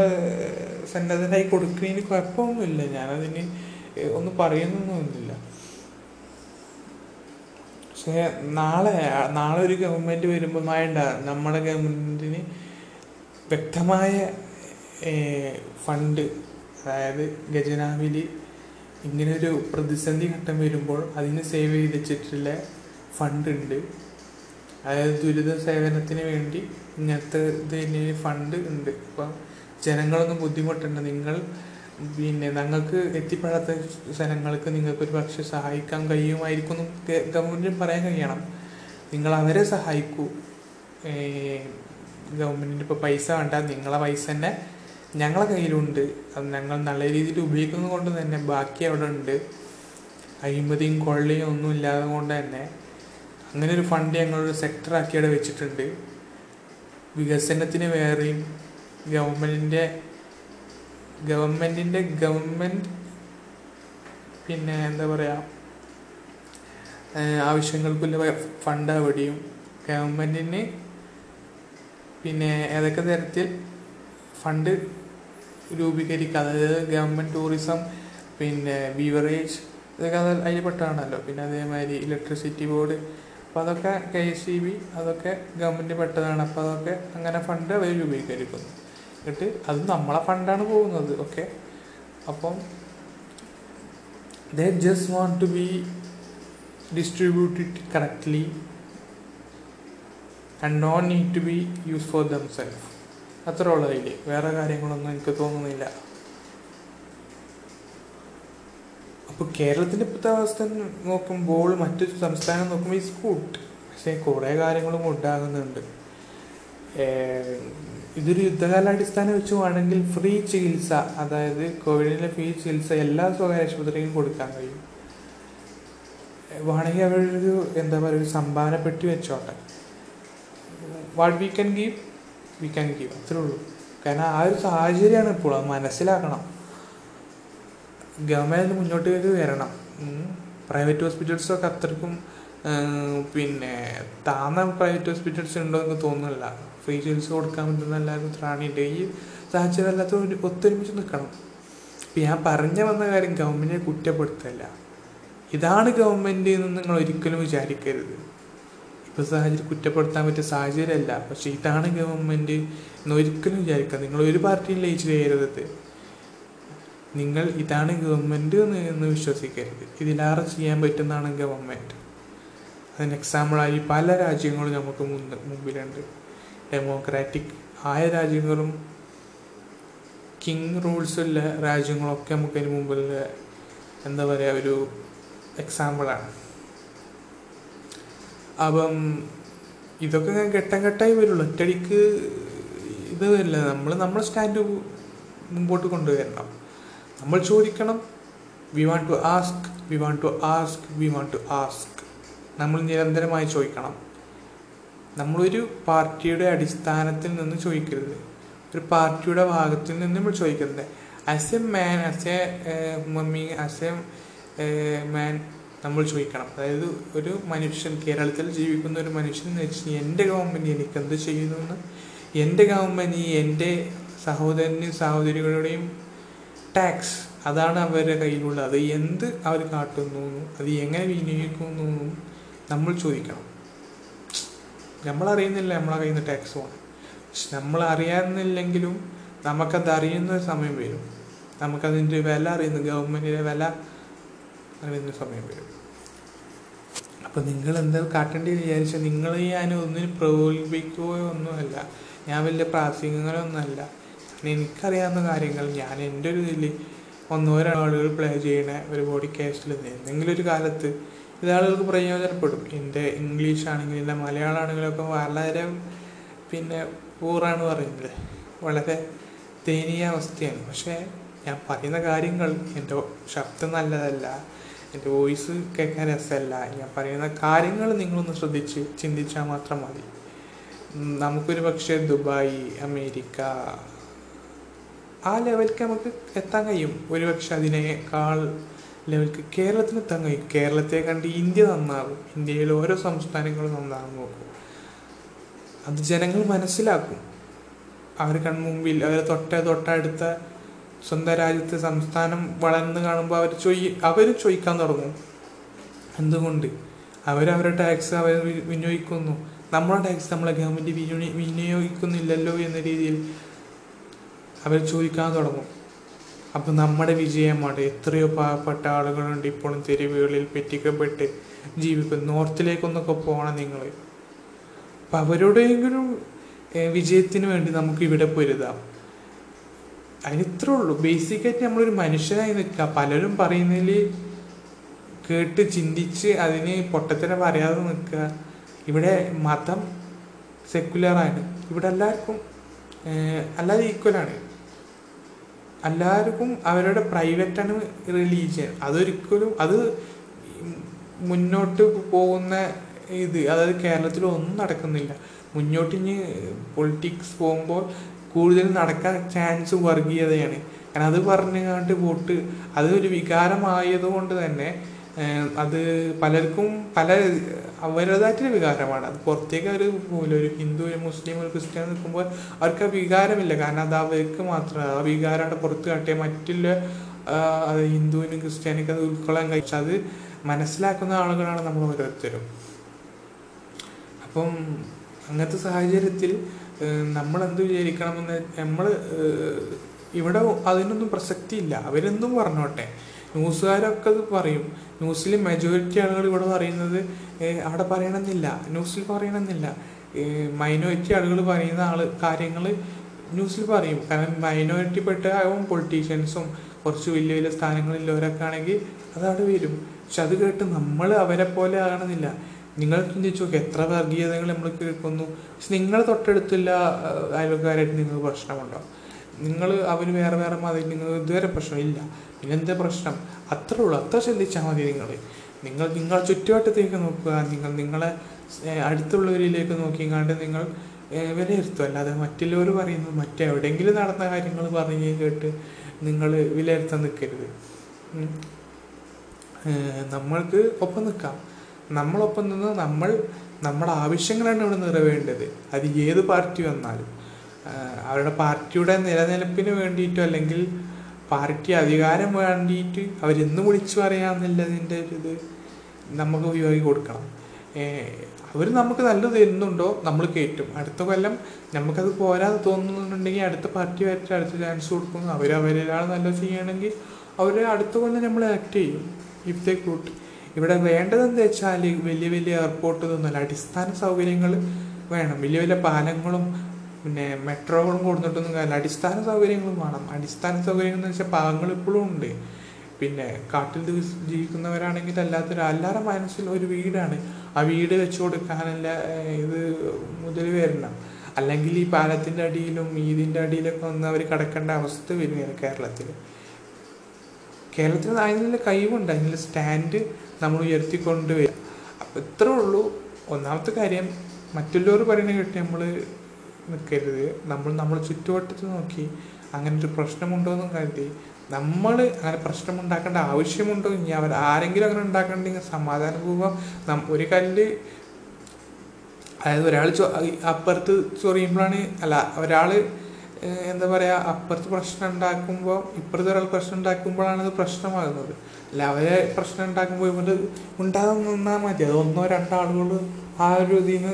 A: സന്നദ്ധരായി കൊടുക്കുന്നതിന് കുഴപ്പമൊന്നുമില്ല. ഞാനതിന് ഒന്നും പറയുന്നൊന്നുമില്ല. പക്ഷേ നാളെ നാളെ ഒരു ഗവൺമെന്റ് വരുമ്പോൾ വേണ്ട നമ്മുടെ ഗവൺമെന്റിന് വ്യക്തമായ ഫണ്ട് അതായത് ഖജനാവിൽ ഇങ്ങനൊരു പ്രതിസന്ധി ഘട്ടം വരുമ്പോൾ അതിന് സേവ് ചെയ്ത് വെച്ചിട്ടുള്ള ഫണ്ട് ഉണ്ട്. അതായത് ദുരിത സേവനത്തിന് വേണ്ടി ഇങ്ങനത്തെ ഇതിന് ഫണ്ട് ഉണ്ട്. അപ്പം ജനങ്ങളൊന്നും ബുദ്ധിമുട്ടുണ്ട്. നിങ്ങൾ പിന്നെ ഞങ്ങൾക്ക് എത്തിപ്പെടാത്ത ജനങ്ങൾക്ക് നിങ്ങൾക്ക് ഒരു പക്ഷെ സഹായിക്കാൻ കഴിയുമായിരിക്കും ഗവൺമെന്റിന് പറയാൻ കഴിയണം. നിങ്ങൾ അവരെ സഹായിക്കൂ. ഗവൺമെന്റിന് ഇപ്പോൾ പൈസ വേണ്ട. നിങ്ങളെ പൈസ തന്നെ ഞങ്ങളെ കയ്യിലുണ്ട്. അത് ഞങ്ങൾ നല്ല രീതിയിൽ ഉപയോഗിക്കുന്നത് കൊണ്ട് തന്നെ ബാക്കി അവിടെ ഉണ്ട്. അഴിമതിയും കൊള്ളയും ഒന്നും ഇല്ലാതെ കൊണ്ട് തന്നെ അങ്ങനെ ഒരു ഫണ്ട് ഞങ്ങളൊരു സെക്ടറാക്കി അവിടെ വെച്ചിട്ടുണ്ട്. വികസനത്തിന് വേറെയും ഗവൺമെന്റിന്റെ ഗവൺമെന്റിന്റെ ഗവൺമെന്റ് പിന്നെ എന്താ പറയുക ആവശ്യങ്ങൾക്കുള്ള ഫണ്ട് അവിടെയും. ഗവൺമെന്റിന് പിന്നെ ഏതൊക്കെ തരത്തിൽ ഫണ്ട് രൂപീകരിക്കുക അതായത് ഗവൺമെന്റ് ടൂറിസം പിന്നെ ബീവറേജ് ഇതൊക്കെ അത് അതിൽ പെട്ടതാണല്ലോ. പിന്നെ അതേമാതിരി ഇലക്ട്രിസിറ്റി ബോർഡ് അപ്പോൾ അതൊക്കെ കെ എസ് ഇ ബി അതൊക്കെ ഗവൺമെന്റ് പെട്ടതാണ്. അപ്പോൾ അതൊക്കെ അങ്ങനെ ഫണ്ട് അവർ രൂപീകരിക്കുന്നു. എന്നിട്ട് അത് നമ്മളെ ഫണ്ടാണ് പോകുന്നത്. ഓക്കെ? അപ്പം they just want to be distributed correctly and no need to be use for themselves അത്രേ ഉള്ളൂ വേറെ കാര്യങ്ങളൊന്നും എനിക്ക് തോന്നുന്നില്ല. അപ്പോൾ കേരളത്തിന്റെ ഇപ്പോഴത്തെ അവസ്ഥ നോക്കുമ്പോൾ മറ്റു സംസ്ഥാനം നോക്കുമ്പോൾ ഈ ഗുഡ് പക്ഷേ കുറേ കാര്യങ്ങളും ഉണ്ടാകുന്നുണ്ട്. ഇതൊരു യുദ്ധകാലാടിസ്ഥാനം വെച്ച് വേണമെങ്കിൽ ഫ്രീ ചികിത്സ അതായത് കോവിഡിന്റെ ഫ്രീ ചികിത്സ എല്ലാ സ്വകാര്യ ആശുപത്രിക്കും കൊടുക്കാൻ കഴിയും. വേണമെങ്കിൽ അവരൊരു എന്താ പറയുക ഒരു സംഭാവന പെട്ടി വെച്ചോട്ടെ. What we can give we can give അത്രേ ഉള്ളൂ. കാരണം ആ ഒരു സാഹചര്യമാണ് ഇപ്പോൾ. അത് മനസ്സിലാക്കണം. ഗവൺമെന്റ് മുന്നോട്ടേക്ക് വരണം. പ്രൈവറ്റ് ഹോസ്പിറ്റൽസൊക്കെ അത്രക്കും പിന്നെ താന്ന പ്രൈവറ്റ് ഹോസ്പിറ്റൽസ് ഉണ്ടോ എന്ന് തോന്നുന്നില്ല. ഫ്രീ ചികിത്സ കൊടുക്കാൻ പറ്റുന്ന എല്ലാവർക്കും ത്രാണിയുണ്ട്. ഈ സാഹചര്യം അല്ലാത്ത ഒത്തൊരുമിച്ച് നിൽക്കണം. ഇപ്പം ഞാൻ പറഞ്ഞു വന്ന കാര്യം ഗവൺമെന്റിനെ കുറ്റപ്പെടുത്തല്ല. ഇതാണ് ഗവൺമെന്റ് എന്ന് നിങ്ങൾ ഒരിക്കലും വിചാരിക്കരുത്. ഇപ്പോൾ സാഹചര്യം കുറ്റപ്പെടുത്താൻ പറ്റിയ സാഹചര്യമല്ല. പക്ഷേ ഇതാണ് ഗവൺമെന്റ് എന്ന് ഒരിക്കലും വിചാരിക്കുക നിങ്ങൾ ഒരു പാർട്ടിയും ലയിച്ച് ചെയ്യരുത്. നിങ്ങൾ ഇതാണ് ഗവൺമെന്റ് എന്ന് വിശ്വസിക്കരുത്. ഇതിലേറെ ചെയ്യാൻ പറ്റുന്നതാണ് ഗവൺമെന്റ് അതിന് എക്സാമ്പിളായി പല രാജ്യങ്ങളും നമുക്ക് മുമ്പിലുണ്ട്. ഡെമോക്രാറ്റിക് ആയ രാജ്യങ്ങളും കിങ് റൂൾസ് ഉള്ള രാജ്യങ്ങളൊക്കെ നമുക്ക് അതിന് എന്താ പറയുക ഒരു എക്സാമ്പിളാണ് അപ്പം ഇതൊക്കെ ഞാൻ ഘട്ടം ഘട്ടമായി വരുള്ളൂ. ഒറ്റടിക്ക് ഇത് വരില്ല. നമ്മൾ നമ്മൾ സ്റ്റാൻഡ് മുമ്പോട്ട് കൊണ്ടുവരണം. നമ്മൾ ചോദിക്കണം. We want to ask we want to ask we want to ask നമ്മൾ നിരന്തരമായി ചോദിക്കണം. നമ്മളൊരു പാർട്ടിയുടെ അടിസ്ഥാനത്തിൽ നിന്ന് ചോദിക്കരുത്. ഒരു പാർട്ടിയുടെ ഭാഗത്തിൽ നിന്ന് നമ്മൾ ചോദിക്കരുത്. As a man as a mummy as a man നമ്മൾ ചോദിക്കണം. അതായത് ഒരു മനുഷ്യൻ കേരളത്തിൽ ജീവിക്കുന്ന ഒരു മനുഷ്യൻ എന്ന് വെച്ച് എന്റെ ഗവൺമെന്റ് എനിക്ക് എന്ത് ചെയ്യുന്നു എന്ന്? എന്റെ ഗവൺമെന്റ് എന്റെ സഹോദരനും സഹോദരികളുടെയും ടാക്സ് അതാണ് അവരുടെ കയ്യിലുള്ളത്. അത് എന്ത് അവർ കാട്ടുന്നു? അത് എങ്ങനെ വിനിയോഗിക്കുന്നു? നമ്മൾ ചോദിക്കണം. നമ്മളറിയുന്നില്ല നമ്മളെ കയ്യിൽ നിന്ന് ടാക്സ് പോകണം പക്ഷെ നമ്മൾ അറിയാവുന്നില്ലെങ്കിലും നമുക്കത് അറിയുന്ന സമയം വരും. നമുക്കതിന്റെ വില അറിയുന്ന ഗവൺമെന്റിന്റെ വില അറിയുന്ന സമയം വരും. അപ്പോൾ നിങ്ങൾ എന്താ കാട്ടേണ്ടി വിചാരിച്ചാൽ നിങ്ങൾ ഞാൻ ഒന്നിനും പ്രകോപിപ്പിക്കുകയോ ഒന്നുമല്ല. ഞാൻ വലിയ പ്രാസംഗികങ്ങളൊന്നുമല്ല എനിക്കറിയാവുന്ന കാര്യങ്ങൾ ഞാൻ എന്റെ ഒരു ഇതിൽ ഒന്നോ രണ്ടോ ആളുകൾ പ്ലേ ചെയ്യണ ഒരു ബോഡി കാസ്റ്റിൽ എന്തെങ്കിലും ഒരു കാലത്ത് ഇത് ആളുകൾക്ക് പ്രയോജനപ്പെടും. എന്റെ ഇംഗ്ലീഷ് ആണെങ്കിലും എന്റെ മലയാളം ആണെങ്കിലും ഒക്കെ വളരെ പിന്നെ പൂറാണ് പറയുന്നത്. വളരെ ദയനീയ അവസ്ഥയാണ്. പക്ഷേ ഞാൻ പറയുന്ന കാര്യങ്ങൾ എന്റെ ശബ്ദം നല്ലതല്ല എന്റെ വോയിസ് കേൾക്കാൻ രസമല്ല ഞാൻ പറയുന്ന കാര്യങ്ങൾ നിങ്ങളൊന്ന് ശ്രദ്ധിച്ച് ചിന്തിച്ചാൽ മാത്രം മതി. നമുക്കൊരു പക്ഷേ ദുബായ് അമേരിക്ക ആ ലെവലിലേക്ക് നമുക്ക് എത്താൻ കഴിയും. ഒരുപക്ഷെ അതിനേക്കാൾ ലെവലിലേക്ക് കേരളത്തിന് എത്താൻ കഴിയും. കേരളത്തെ കണ്ട് ഇന്ത്യ നന്നാകും. ഇന്ത്യയിലെ ഓരോ സംസ്ഥാനങ്ങളും നന്നാകും നോക്കും. അത് ജനങ്ങൾ മനസ്സിലാക്കും. അവർ കൺമുമ്പിൽ അവരെ തൊട്ട തൊട്ടടുത്ത സ്വന്തം രാജ്യത്തെ സംസ്ഥാനം വളർന്ന് കാണുമ്പോൾ അവർ ചോയി അവർ ചോദിക്കാൻ തുടങ്ങും. എന്തുകൊണ്ട്? അവരവരുടെ ടാക്സ് അവർ വിനിയോഗിക്കുന്നു. നമ്മുടെ ടാക്സ് നമ്മളെ ഗവൺമെന്റ് വിനിയോ വിനിയോഗിക്കുന്നില്ലല്ലോ എന്ന രീതിയിൽ അവർ ചോദിക്കാൻ തുടങ്ങും. അപ്പം നമ്മുടെ വിജയമാണ്. എത്രയോ പാവപ്പെട്ട ആളുകളുണ്ട് ഇപ്പോഴും തെരുവുകളിൽ പെറ്റിക്കപ്പെട്ട് ജീവിക്കുന്നു. നോർത്തിലേക്കൊന്നൊക്കെ പോകണം നിങ്ങൾ അപ്പം അവരുടെയെങ്കിലും വിജയത്തിന് വേണ്ടി നമുക്ക് ഇവിടെ പൊരുതാം. അതിന് ഇത്രേ ഉള്ളൂ. ബേസിക്കായിട്ട് നമ്മളൊരു മനുഷ്യനായി നിൽക്കുക. പലരും പറയുന്നതിൽ കേട്ട് ചിന്തിച്ച് അതിന് പൊട്ടത്തിനെ പറയാതെ നിൽക്കുക. ഇവിടെ മതം സെക്കുലറാണ് ഇവിടെ എല്ലാവർക്കും അല്ലാതെ ഈക്വലാണ് എല്ലാവർക്കും അവരുടെ പ്രൈവറ്റാണ് റിലീജിയൻ അതൊരിക്കലും അത് മുന്നോട്ട് പോകുന്ന ഇത് അതായത് കേരളത്തിൽ ഒന്നും നടക്കുന്നില്ല. മുന്നോട്ട് ഇനി പൊളിറ്റിക്സ് പോകുമ്പോൾ കൂടുതൽ നടക്കാൻ ചാൻസ് വർഗീയതയാണ്. കാരണം അത് പറഞ്ഞുകൊണ്ട് വോട്ട് അതൊരു വികാരമായതുകൊണ്ട് തന്നെ അത് പലർക്കും പല അവരുടേതായിട്ടൊരു വികാരമാണ്. അത് പുറത്തേക്ക് അവർ പോകില്ല ഒരു ഹിന്ദു ഒരു മുസ്ലിം ഒരു ക്രിസ്ത്യൻ നിൽക്കുമ്പോൾ അവർക്ക് ആ വികാരമില്ല. കാരണം അത് അവർക്ക് മാത്രം ആ വികാരം പുറത്ത് കാട്ടിയ മറ്റുള്ള അത് ഹിന്ദുവിനും ക്രിസ്ത്യാനിക്കും അത് ഉൾക്കൊള്ളാൻ കഴിച്ചാൽ അത് മനസ്സിലാക്കുന്ന ആളുകളാണ് നമ്മൾ ഓരോരുത്തരും. അപ്പം അങ്ങനത്തെ സാഹചര്യത്തിൽ നമ്മൾ എന്ത് വിചാരിക്കണമെന്ന് നമ്മൾ ഇവിടെ അതിനൊന്നും പ്രസക്തിയില്ല. അവരെന്തും പറഞ്ഞോട്ടെ. ന്യൂസുകാരൊക്കെ അത് പറയും. ന്യൂസിൽ മെജോറിറ്റി ആളുകൾ ഇവിടെ പറയുന്നത് അവിടെ പറയണമെന്നില്ല. ന്യൂസിൽ പറയണമെന്നില്ല. മൈനോറിറ്റി ആളുകൾ പറയുന്ന ആൾ കാര്യങ്ങൾ ന്യൂസിൽ പറയും. കാരണം മൈനോറിറ്റി പെട്ട ആവും പൊളിറ്റീഷ്യൻസും കുറച്ച് വലിയ വലിയ സ്ഥാനങ്ങളിലുള്ളവരൊക്കെ ആണെങ്കിൽ അതവിടെ വരും. പക്ഷെ അത് കേട്ട് നമ്മൾ അവരെ പോലെ ആകണമെന്നില്ല. നിങ്ങൾ ചിന്തിച്ചു നോക്കി എത്ര വർഗീയതകൾ നമ്മൾ കേൾക്കുന്നു. പക്ഷെ നിങ്ങൾ തൊട്ടടുത്തുള്ള അയൽക്കാരായിട്ട് നിങ്ങൾക്ക് പ്രശ്നമുണ്ടോ? നിങ്ങൾ അവർ വേറെ വേറെ മതി നിങ്ങൾ ഇതുവരെ പ്രശ്നമില്ല. പിന്നെ എന്താ പ്രശ്നം? അത്രേ ഉള്ളൂ. അത്ര ചിന്തിച്ചാൽ മതി നിങ്ങൾ. നിങ്ങൾ നിങ്ങൾ ചുറ്റുവട്ടത്തേക്ക് നോക്കുക. നിങ്ങൾ നിങ്ങളെ അടുത്തുള്ളവരിലേക്ക് നോക്കിങ്ങാണ്ട് നിങ്ങൾ വിലയിരുത്തും അല്ലാതെ മറ്റുള്ളവർ പറയുന്നത് മറ്റെവിടെയെങ്കിലും നടന്ന കാര്യങ്ങൾ പറഞ്ഞ് കേട്ട് നിങ്ങൾ വിലയിരുത്താൻ നിൽക്കരുത്. നമ്മൾക്ക് ഒപ്പം നിൽക്കാം. നമ്മളൊപ്പം നിന്ന് നമ്മൾ നമ്മുടെ ആവശ്യങ്ങളാണ് ഇവിടെ നിറവേണ്ടത്. അത് ഏത് പാർട്ടി വന്നാലും. അവരുടെ പാർട്ടിയുടെ നിലനിൽപ്പിന് വേണ്ടിയിട്ടോ അല്ലെങ്കിൽ പാർട്ടി അധികാരം വേണ്ടിയിട്ട് അവരെന്ന് വിളിച്ചു പറയാമെന്നുള്ളതിന്റെ ഒരു നമുക്ക് ഉപയോഗി കൊടുക്കണം. അവർ നമുക്ക് നല്ലത് തരുന്നുണ്ടോ നമ്മൾ കയറ്റും അടുത്ത കൊല്ലം നമുക്കത് പോരാതെ തോന്നുന്നുണ്ടെങ്കിൽ അടുത്ത പാർട്ടി വരട്ടെ അടുത്ത ചാൻസ് കൊടുക്കുന്നു. അവർ അവരൊരാൾ നല്ലത് ചെയ്യുകയാണെങ്കിൽ അവർ അടുത്ത കൊല്ലം നമ്മൾ ആക്ട് ചെയ്യും. ഇഫ് ദേ കൂട്ട് ഇവിടെ വേണ്ടത് എന്താ വെച്ചാൽ വലിയ വലിയ എയർപോർട്ട് ഇതൊന്നുമല്ല അടിസ്ഥാന സൗകര്യങ്ങൾ വേണം. വലിയ വലിയ പാലങ്ങളും പിന്നെ മെട്രോകളും കൊടുത്തിട്ടൊന്നും കാര്യമില്ല. അടിസ്ഥാന സൗകര്യങ്ങളും വേണം. അടിസ്ഥാന സൗകര്യങ്ങൾ എന്ന് വെച്ചാൽ പാവങ്ങൾ ഇപ്പോഴും ഉണ്ട്. പിന്നെ കാട്ടിൽ ജീവിക്കുന്നവരാണെങ്കിൽ അല്ലാത്തൊരു എല്ലാവരുടെ മനസ്സിൽ ഒരു വീടാണ്. ആ വീട് വെച്ച് കൊടുക്കാനല്ല ഇത് മുതൽ വരണം. അല്ലെങ്കിൽ ഈ പാലത്തിന്റെ അടിയിലും ഈതിന്റെ അടിയിലൊക്കെ ഒന്ന് അവർ കിടക്കേണ്ട അവസ്ഥ വരികയാണ് കേരളത്തിൽ കേരളത്തിൽ അതിനുള്ള കഴിവുണ്ട്. അതിനുള്ള സ്റ്റാൻഡ് നമ്മൾ ഉയർത്തിക്കൊണ്ട് വരും അപ്പം ഇത്രേ ഉള്ളൂ. ഒന്നാമത്തെ കാര്യം മറ്റുള്ളവർ പറയുന്ന കേട്ട് നമ്മൾ നിൽക്കരുത്. നമ്മൾ നമ്മൾ ചുറ്റുവട്ടത്ത് നോക്കി അങ്ങനെ ഒരു പ്രശ്നമുണ്ടോ എന്ന് കരുതി. നമ്മൾ അങ്ങനെ പ്രശ്നമുണ്ടാക്കേണ്ട ആവശ്യമുണ്ടോ ഇനി? അവർ ആരെങ്കിലും അങ്ങനെ ഉണ്ടാക്കണ്ടെങ്കിൽ സമാധാനപൂർവം നം ഒരു കല്ല് അതായത് ഒരാൾ ചൊ അപ്പുറത്ത് ചൊറിയുമ്പോഴാണ് അല്ല ഒരാൾ എന്താ പറയുക അപ്പുറത്ത് പ്രശ്നം ഉണ്ടാക്കുമ്പോൾ ഇപ്പുറത്തെ ഒരാൾ പ്രശ്നം ഉണ്ടാക്കുമ്പോഴാണ് അത് പ്രശ്നമാകുന്നത്. അല്ല അവരെ പ്രശ്നം ഉണ്ടാക്കുമ്പോൾ ഇവർ ഉണ്ടാകുന്ന മതി. അത് ഒന്നോ രണ്ടോ ആളുകൾ ആ ഒരു ഇതിൽ നിന്ന്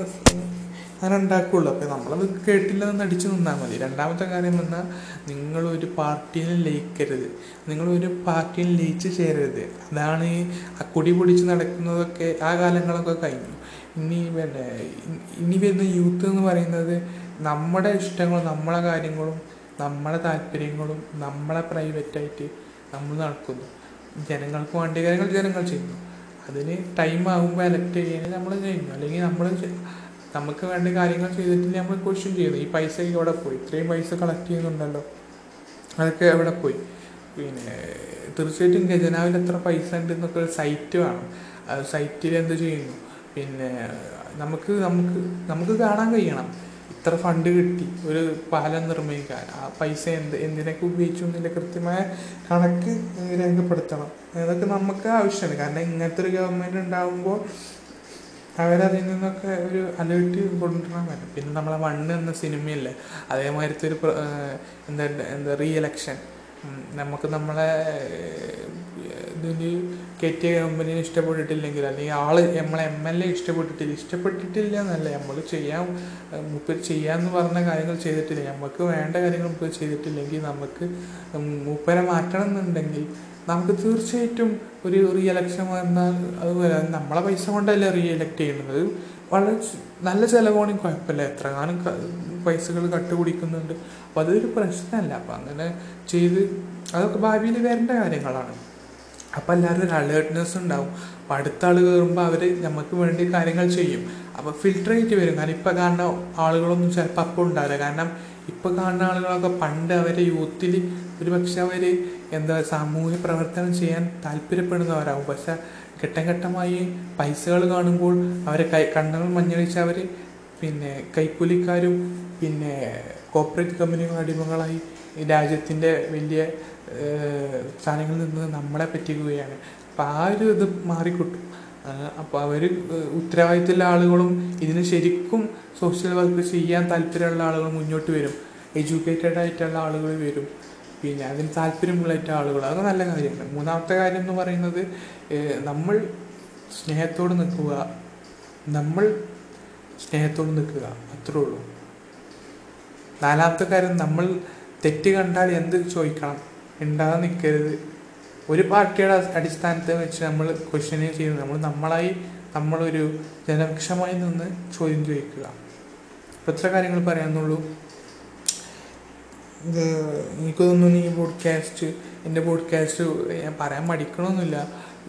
A: അങ്ങനെ ഉണ്ടാക്കുള്ളൂ. അപ്പം നമ്മളത് കേട്ടില്ലെന്ന് അടിച്ചു നിന്നാൽ മതി. രണ്ടാമത്തെ കാര്യം എന്നാൽ നിങ്ങളൊരു പാർട്ടിയിൽ ലയിക്കരുത്. നിങ്ങളൊരു പാർട്ടിയിൽ ലയിച്ച് ചേരരുത്. അതാണ് ഈ കൊടി പൊടിച്ച് നടക്കുന്നതൊക്കെ ആ കാലങ്ങളൊക്കെ കഴിഞ്ഞു. ഇനി പിന്നെ ഇനി വരുന്ന യൂത്ത് എന്ന് പറയുന്നത് നമ്മുടെ ഇഷ്ടങ്ങളും നമ്മളെ കാര്യങ്ങളും നമ്മളെ താല്പര്യങ്ങളും നമ്മളെ പ്രൈവറ്റായിട്ട് നമ്മൾ നടക്കുന്നു. ജനങ്ങൾക്ക് വേണ്ട കാര്യങ്ങൾ ജനങ്ങൾ ചെയ്യുന്നു. അതിന് ടൈം ആകുമ്പോൾ എലക്ട് ചെയ്യാൻ നമ്മൾ ചെയ്യുന്നു. അല്ലെങ്കിൽ നമ്മൾ നമുക്ക് വേണ്ട കാര്യങ്ങൾ ചെയ്തിട്ടില്ല നമ്മൾ ക്വസ്റ്റ്യൻ ചെയ്യുന്നു. ഈ പൈസ എവിടെ പോയി? ഇത്രയും പൈസ കളക്ട് ചെയ്യുന്നുണ്ടല്ലോ. അതൊക്കെ എവിടെ പോയി? പിന്നെ തീർച്ചയായിട്ടും ഖജനാവിൽ എത്ര പൈസ ഉണ്ട് എന്നൊക്കെ ഒരു സൈറ്റ് വേണം. സൈറ്റിൽ എന്ത് ചെയ്യുന്നു? പിന്നെ നമുക്ക് നമുക്ക് നമുക്ക് കാണാൻ കഴിയണം. ഇത്ര ഫണ്ട് കിട്ടി. ഒരു പാലം നിർമ്മിക്കാൻ. ആ പൈസ എന്ത് എന്തിനൊക്കെ ഉപയോഗിച്ചു എന്നതിന്റെ കൃത്യമായ കണക്ക് രേഖപ്പെടുത്തണം. അതൊക്കെ നമുക്ക് ആവശ്യമാണ്. കാരണം ഇങ്ങനത്തെ ഒരു ഗവൺമെന്റ് ഉണ്ടാകുമ്പോൾ അവരതിൽ നിന്നൊക്കെ ഒരു അലേർട്ട് കൊണ്ടുവരാൻ പറ്റും പിന്നെ നമ്മളെ മണ്ണ് എന്ന സിനിമയില്ലേ അതേമാതിരത്തെ ഒരു എന്താ എന്താ റീ എലക്ഷൻ നമുക്ക് നമ്മളെ ഇതിന് കയറ്റിയ കമ്പനിനെ ഇഷ്ടപ്പെട്ടിട്ടില്ലെങ്കിൽ അല്ലെങ്കിൽ ആൾ നമ്മളെ എം എൽ എ ഇഷ്ടപ്പെട്ടിട്ടില്ല. ഇഷ്ടപ്പെട്ടിട്ടില്ല എന്നല്ല നമ്മൾ ചെയ്യാൻ മൂപ്പർ ചെയ്യാന്ന് പറഞ്ഞ കാര്യങ്ങൾ ചെയ്തിട്ടില്ല. നമുക്ക് വേണ്ട കാര്യങ്ങൾ മുപ്പത് ചെയ്തിട്ടില്ലെങ്കിൽ നമുക്ക് മൂപ്പരെ മാറ്റണം എന്നുണ്ടെങ്കിൽ നമുക്ക് തീർച്ചയായിട്ടും ഒരു റീ എലക്ഷൻ വന്നാൽ അതുപോലെ നമ്മളെ പൈസ കൊണ്ടല്ലേ റീ എലക്ട് ചെയ്യുന്നത് വളരെ നല്ല ചിലവാണെങ്കിൽ കുഴപ്പമില്ല. എത്ര കാലം പൈസകൾ കട്ടുപിടിക്കുന്നുണ്ട്. അപ്പം അതൊരു പ്രശ്നമല്ല. അപ്പം അങ്ങനെ ചെയ്ത് അതൊക്കെ ഭാവിയിൽ വരേണ്ട കാര്യങ്ങളാണ്. അപ്പം എല്ലാവരും ഒരു അലേർട്ട്നെസ് ഉണ്ടാവും. അപ്പം അടുത്ത ആൾ കയറുമ്പോൾ അവർ നമുക്ക് വേണ്ടി കാര്യങ്ങൾ ചെയ്യും. അപ്പോൾ ഫിൽട്ടർ ആയിട്ട് വരും. കാരണം ഇപ്പം കാരണം ആളുകളൊന്നും ചിലപ്പോൾ അപ്പം ഉണ്ടാവില്ല. കാരണം ഇപ്പം കാണുന്ന ആളുകളൊക്കെ പണ്ട് അവരെ യൂത്തിൽ ഒരു പക്ഷെ അവർ എന്താ സാമൂഹ്യ പ്രവർത്തനം ചെയ്യാൻ താല്പര്യപ്പെടുന്നവരാകും പക്ഷേ ഘട്ടം ഘട്ടമായി പൈസകൾ കാണുമ്പോൾ അവരെ കൈ കണ്ണുകൾ മഞ്ഞളിച്ച് അവർ പിന്നെ കൈക്കൂലിക്കാരും പിന്നെ കോപ്പറേറ്റ് കമ്പനികൾ അടിമകളായി രാജ്യത്തിന്റെ വലിയ സ്ഥാനങ്ങളിൽ നിന്ന് നമ്മളെ പറ്റിക്കുകയാണ്. അപ്പം ആ ഒരു ഇത് മാറിക്കിട്ടും. അപ്പോൾ അവർ ഉത്തരവാദിത്തമുള്ള ആളുകളും ഇതിന് ശരിക്കും സോഷ്യൽ വർക്ക് ചെയ്യാൻ താല്പര്യമുള്ള ആളുകൾ മുന്നോട്ട് വരും. എഡ്യൂക്കേറ്റഡ് ആയിട്ടുള്ള ആളുകൾ വരും. പിന്നെ അതിന് താല്പര്യമുള്ളായിട്ട് ആളുകൾ അതൊക്കെ നല്ല കാര്യമാണ് മൂന്നാമത്തെ കാര്യം എന്ന് പറയുന്നത് നമ്മൾ സ്നേഹത്തോട് നിൽക്കുക. നമ്മൾ സ്നേഹത്തോട് നിൽക്കുക. അത്രേ ഉള്ളൂ. നാലാമത്തെ കാര്യം നമ്മൾ തെറ്റ് കണ്ടാൽ എന്ത് ചോദിക്കണം? ഉണ്ടാകാൻ നിൽക്കരുത്. ഒരു പാർട്ടിയുടെ അടിസ്ഥാനത്തെ വെച്ച് നമ്മൾ ക്വസ്റ്റ്യൻ ചെയ്യുന്നത് നമ്മൾ നമ്മളായി നമ്മളൊരു ജനപക്ഷമായി നിന്ന് ചോദ്യം ചോദിക്കുക. ഇത്ര കാര്യങ്ങൾ പറയാന്നുള്ളൂ ഇത് എനിക്ക് തോന്നുന്നു ഈ പോഡ്കാസ്റ്റ് എന്റെ പോഡ്കാസ്റ്റ് ഞാൻ പറയാൻ മടിക്കണമെന്നില്ല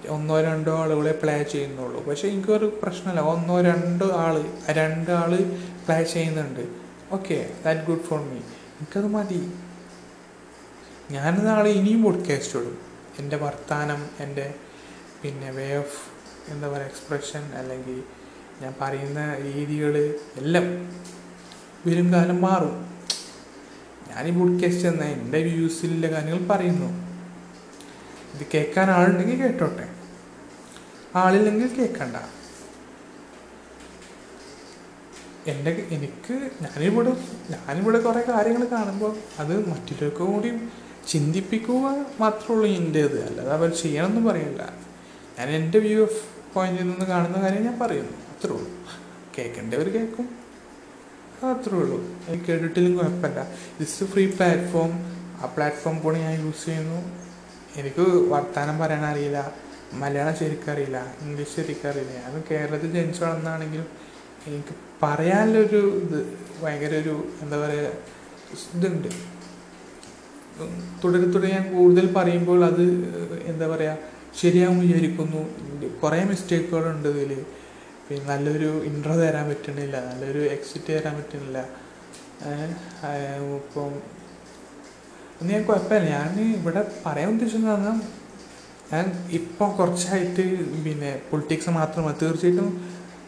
A: ഒന്നോ രണ്ടോ ആളുകളെ പ്ലേ ചെയ്യുന്നുള്ളൂ. പക്ഷേ എനിക്കൊരു പ്രശ്നമല്ല. ഒന്നോ രണ്ടോ ആൾ രണ്ടാൾ പ്ലേ ചെയ്യുന്നുണ്ട്. Okay that good for me എനിക്കത് മതി. നാളെ ഇനിയും പോഡ്കാസ്റ്റ് ഇടും. എന്റെ വർത്താനം എന്റെ പിന്നെ വേ ഓഫ് എന്താ പറയുക എക്സ്പ്രഷൻ അല്ലെങ്കിൽ ഞാൻ പറയുന്ന രീതികൾ എല്ലാം വരും കാലം മാറും. ഞാൻ ഈ പോഡ്കാസ്റ്റ് എന്ന എന്റെ വ്യൂസിലുള്ള കാര്യങ്ങൾ പറയുന്നു. ഇത് കേൾക്കാൻ ആളുണ്ടെങ്കിൽ കേട്ടോട്ടെ. ആളില്ലെങ്കിൽ കേൾക്കണ്ട. എന്റെ എനിക്ക് ഞാനിവിടെ ഞാനിവിടെ കുറേ കാര്യങ്ങൾ കാണുമ്പോൾ അത് മറ്റുള്ളവർക്കും കൂടി ചിന്തിപ്പിക്കുക മാത്രമുള്ളൂ എന്റെ ഇത് അല്ലാതെ അവർ ചെയ്യണമെന്ന് പറയില്ല ഞാൻ എന്റെ വ്യൂ ഓഫ് പോയിന്റിൽ നിന്ന് കാണുന്ന കാര്യം ഞാൻ പറയുന്നു അത്രേ ഉള്ളൂ. കേൾക്കേണ്ടവർ കേൾക്കും. അത്രേ ഉള്ളൂ. എനിക്ക് കേട്ടിട്ടില്ലെങ്കിൽ കുഴപ്പമില്ല. ഇറ്റ്സ് ഫ്രീ പ്ലാറ്റ്ഫോം ആ പ്ലാറ്റ്ഫോം കൂടെ ഞാൻ യൂസ് ചെയ്യുന്നു. എനിക്ക് വർത്തമാനം പറയാൻ അറിയില്ല. മലയാളം ശരിക്കറിയില്ല ഇംഗ്ലീഷ് ശരിക്കറിയില്ല ഞാൻ കേരളത്തിൽ ജനിച്ചു വളർന്നാണെങ്കിലും എനിക്ക് പറയാനുള്ളൊരു ഇത് ഭയങ്കര ഒരു എന്താ പറയുക ഇതുണ്ട്. തുടരെ തുടരെ ഞാൻ കൂടുതൽ പറയുമ്പോൾ അത് എന്താ പറയുക ശരിയാവും വിചാരിക്കുന്നു. കുറേ മിസ്റ്റേക്കുകളുണ്ട് ഇതിൽ പിന്നെ നല്ലൊരു ഇൻട്രോ തരാൻ പറ്റണില്ല നല്ലൊരു എക്സിറ്റ് തരാൻ പറ്റണില്ല. ഇപ്പം ഒന്ന് ഞാൻ കുഴപ്പമില്ല. ഞാൻ ഇവിടെ പറയാൻ ഉദ്ദേശിച്ചത് പറഞ്ഞാൽ ഞാൻ ഇപ്പോൾ കുറച്ചായിട്ട് പിന്നെ പൊളിറ്റിക്സ് മാത്രമല്ല തീർച്ചയായിട്ടും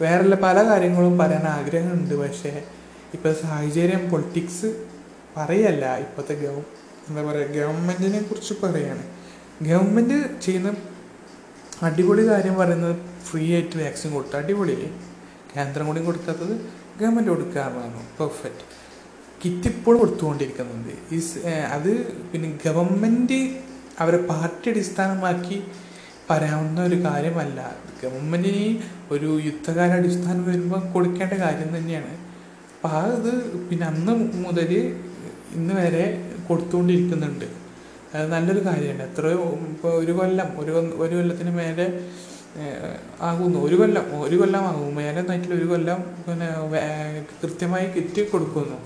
A: വേറെ പല കാര്യങ്ങളും പറയാൻ ആഗ്രഹമുണ്ട്. പക്ഷേ ഇപ്പോൾ സാഹചര്യം പൊളിറ്റിക്സ് പറയല്ല. ഇപ്പോഴത്തെ ഗവ എന്താ പറയുക ഗവൺമെന്റിനെ കുറിച്ച് പറയുകയാണ് ഗവൺമെന്റ് ചെയ്യുന്ന അടിപൊളി കാര്യം പറയുന്നത് ഫ്രീ ആയിട്ട് വാക്സിൻ കൊടുത്തു അടിപൊളിയല്ലേ? കേന്ദ്രം കൂടി കൊടുക്കാത്തത് ഗവൺമെന്റ് കൊടുക്കാറാണ് പെർഫെക്റ്റ് കിറ്റ് ഇപ്പോഴും കൊടുത്തുകൊണ്ടിരിക്കുന്നുണ്ട്. ഈ അത് പിന്നെ ഗവൺമെന്റ് അവരെ പാർട്ടി അടിസ്ഥാനമാക്കി പറയാവുന്ന ഒരു കാര്യമല്ല. ഗവൺമെന്റിന് ഒരു യുദ്ധകാല അടിസ്ഥാനം വരുമ്പോൾ കൊടുക്കേണ്ട കാര്യം തന്നെയാണ്. അപ്പം ആ ഇത് പിന്നെ അന്ന് മുതൽ ഇന്ന് വരെ കൊടുത്തുകൊണ്ടിരിക്കുന്നുണ്ട്. അത് നല്ലൊരു കാര്യമാണ്. എത്രയോ ഇപ്പോൾ ഒരു കൊല്ലം ഒരു ഒരു കൊല്ലത്തിന് മേലെ ആകുന്നു. ഒരു കൊല്ലം ഒരു കൊല്ലം ആകും മേലെ നൈറ്റിൽ ഒരു കൊല്ലം പിന്നെ കൃത്യമായി കിറ്റ് കൊടുക്കുന്നു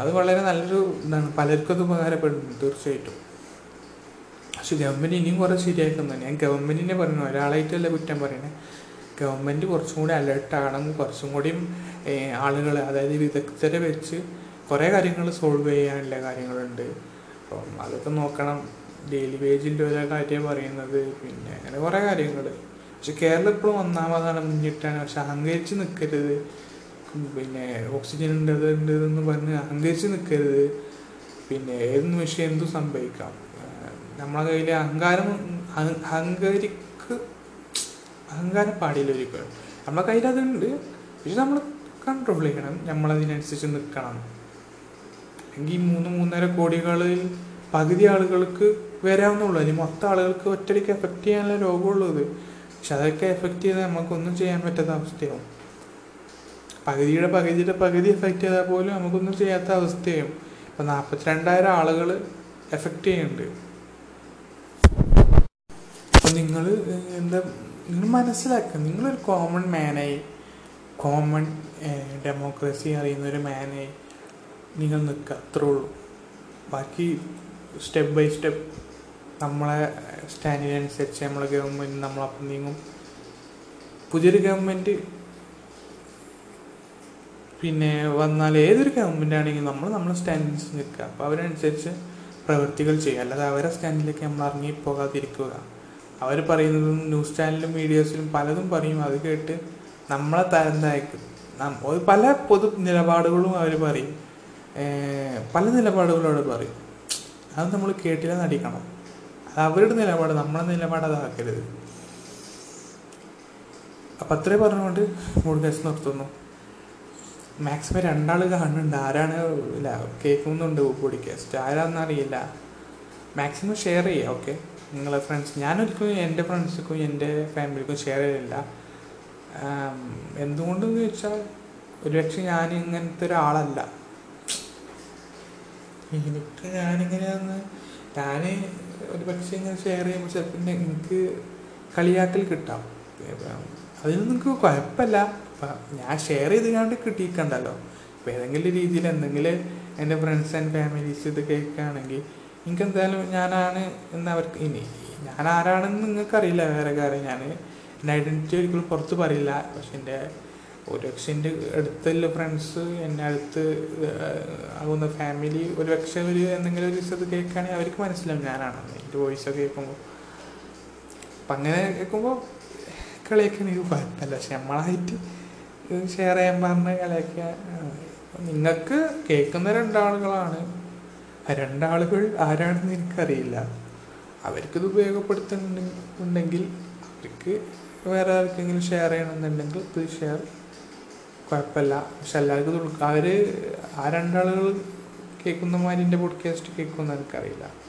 A: അത് വളരെ നല്ലൊരു ഇതാണ്. പലർക്കും അത് ഉപകാരപ്പെടുന്നു തീർച്ചയായിട്ടും. പക്ഷെ ഗവൺമെന്റ് ഇനിയും കുറേ ശരിയാക്കുന്നു ഞാൻ ഗവൺമെന്റിനെ പറയുന്നു. ഒരാളായിട്ടല്ല കുറ്റം പറയണേ ഗവൺമെന്റ് കുറച്ചും കൂടി അലേർട്ടാകണം കുറച്ചും കൂടിയും ആളുകൾ അതായത് വിദഗ്ധരെ വെച്ച് കുറേ കാര്യങ്ങൾ സോൾവ് ചെയ്യാനുള്ള കാര്യങ്ങളുണ്ട്. അപ്പം അതൊക്കെ നോക്കണം. ഡെയിലി വേജിന്റെ ഓരോ കാര്യം പറയുന്നത്. പിന്നെ അങ്ങനെ കുറേ കാര്യങ്ങൾ പക്ഷെ കേരളം ഇപ്പോഴും ഒന്നാമതാണ് മുന്നിട്ടാണ്. പക്ഷെ അഹങ്കരിച്ച് നിൽക്കരുത് പിന്നെ ഓക്സിജൻ ഉണ്ട് അത് ഉണ്ട് എന്ന് പറഞ്ഞ് അഹങ്കരിച്ച് നിൽക്കരുത് പിന്നെ ഏത് നിമിഷം എന്തും സംഭവിക്കാം. നമ്മളെ കയ്യിൽ അഹങ്കാരം അഹങ്കരിക്ക് അഹങ്കാരം പാടില്ല ഒരിക്കലും. നമ്മളെ കയ്യിൽ അതുണ്ട് പക്ഷെ നമ്മൾ കൺട്രോൾ ചെയ്യണം. നമ്മളതിനനുസരിച്ച് നിൽക്കണം എങ്കിൽ മൂന്ന് മൂന്നര കോടികളിൽ പകുതി ആളുകൾക്ക് വരാവുന്നുള്ളൂ അല്ലെങ്കിൽ മൊത്തം ആളുകൾക്ക് ഒറ്റയ്ക്ക് എഫക്റ്റ് ചെയ്യാനുള്ള രോഗമുള്ളത്. പക്ഷെ അതൊക്കെ എഫക്റ്റ് ചെയ്താൽ നമുക്കൊന്നും ചെയ്യാൻ പറ്റാത്ത അവസ്ഥയാവും. പകുതിയുടെ പകുതിയുടെ പകുതി എഫക്റ്റ് ചെയ്താൽ പോലും നമുക്കൊന്നും ചെയ്യാത്ത അവസ്ഥയാവും. ഇപ്പം നാൽപ്പത്തിരണ്ടായിരം ആളുകൾ എഫക്റ്റ് ചെയ്യുന്നുണ്ട്. അപ്പം നിങ്ങൾ എന്താ നിങ്ങൾ മനസ്സിലാക്കുക. നിങ്ങളൊരു കോമൺ മാനായി കോമൺ ഡെമോക്രസി അറിയുന്ന ഒരു മാനായി നിങ്ങൾ നിൽക്കുക അത്രേ ഉള്ളൂ ബാക്കി സ്റ്റെപ്പ് ബൈ സ്റ്റെപ്പ് നമ്മളെ സ്റ്റാൻഡിനനുസരിച്ച് നമ്മളെ ഗവൺമെന്റ് നമ്മളപ്പം നീങ്ങും. പുതിയൊരു ഗവൺമെന്റ് പിന്നെ വന്നാൽ ഏതൊരു ഗവൺമെന്റ് ആണെങ്കിലും നമ്മൾ നമ്മളെ സ്റ്റാൻഡിൽസ് നിൽക്കുക. അപ്പോൾ അവരനുസരിച്ച് പ്രവൃത്തികൾ ചെയ്യുക. അല്ലാതെ അവരെ സ്റ്റാൻഡിലേക്ക് നമ്മൾ ഇറങ്ങി പോകാതിരിക്കുക അവർ പറയുന്നതും ന്യൂസ് ചാനലിലും മീഡിയസിലും പലതും പറയും. അത് കേട്ട് നമ്മളെ തരം തായ്ക്കും പല പൊതു നിലപാടുകളും അവർ പറയും. പല നിലപാടുകളോട് പറയും. അത് നമ്മൾ കേട്ടില്ല നടിക്കണം അത് അവരുടെ നിലപാട് നമ്മുടെ നിലപാട് അതാക്കരുത്. അപ്പം അത്രേ പറഞ്ഞുകൊണ്ട് മൂഡ് നിർത്തുന്നു. മാക്സിമം രണ്ടാൾ കാണുന്നുണ്ട്. ആരാണ് ഇല്ല കേൾക്കുന്നുണ്ട് പോഡ്കാസ്റ്റ് ആരാണെന്ന് അറിയില്ല. മാക്സിമം ഷെയർ ചെയ്യുക ഓക്കെ നിങ്ങളെ ഫ്രണ്ട്സ് ഞാനൊരിക്കലും എന്റെ ഫ്രണ്ട്സിനും എന്റെ ഫാമിലിക്കും ഷെയർ ചെയ്യില്ല എന്തുകൊണ്ടെന്ന് ചോദിച്ചാൽ ഒരുപക്ഷെ ഞാൻ ഇങ്ങനത്തെ ഒരാളല്ല. എനിക്ക് ഞാനിങ്ങനെയാന്ന് ഞാൻ ഒരു പക്ഷേ ഇങ്ങനെ ഷെയർ ചെയ്യുമ്പോൾ ചിലപ്പോൾ എനിക്ക് കളിയാക്കൽ കിട്ടാം. അതിൽ നിങ്ങൾക്ക് കുഴപ്പമില്ല. ഞാൻ ഷെയർ ചെയ്ത് കണ്ട് കിട്ടിയിട്ടുണ്ടല്ലോ ഇപ്പം ഏതെങ്കിലും രീതിയിൽ എന്തെങ്കിലും എന്റെ ഫ്രണ്ട്സ് ആൻഡ് ഫാമിലീസ് ഇത് കേൾക്കുകയാണെങ്കിൽ എനിക്ക് എന്തായാലും ഞാനാണ് എന്ന് അവർക്ക് ഇനി ഞാൻ ആരാണെന്ന് നിങ്ങൾക്കറിയില്ല വേറെ കാര്യം. ഞാൻ എന്റെ ഐഡന്റിറ്റി ഒരിക്കലും പുറത്ത് പറയില്ല. പക്ഷെ എന്റെ ഒരു പക്ഷെ എന്റെ അടുത്തുള്ള ഫ്രണ്ട്സ് എന്നെ അടുത്ത് ആകുന്ന ഫാമിലി ഒരു പക്ഷെ ഒരു എന്തെങ്കിലും ഒരു ഇത് കേൾക്കുകയാണെങ്കിൽ അവർക്ക് മനസ്സിലാവും ഞാനാണെന്ന് എന്റെ വോയിസൊക്കെ കേൾക്കുമ്പോൾ. അപ്പം അങ്ങനെ കേൾക്കുമ്പോൾ കളിയൊക്കെ കുഴപ്പമില്ല. പക്ഷെ നമ്മളായിട്ട് ഷെയർ ചെയ്യാൻ പറഞ്ഞ കളിയൊക്കെ നിങ്ങൾക്ക് കേൾക്കുന്ന രണ്ടാളുകളാണ്. ആ രണ്ടാളുകൾ ആരാണെന്ന് എനിക്കറിയില്ല. അവർക്കിത് ഉപയോഗപ്പെടുത്തുന്നുണ്ടെങ്കിൽ അവർക്ക് വേറെ ആർക്കെങ്കിലും ഷെയർ ചെയ്യണമെന്നുണ്ടെങ്കിൽ ഷെയർ കുഴപ്പമില്ല. പക്ഷെ എല്ലാവർക്കും ഇത് അവർ ആ രണ്ടാളുകൾ കേൾക്കുന്ന മാതിരി എന്റെ പോഡ്കാസ്റ്റ് കേൾക്കുമെന്ന് എനിക്കറിയില്ല.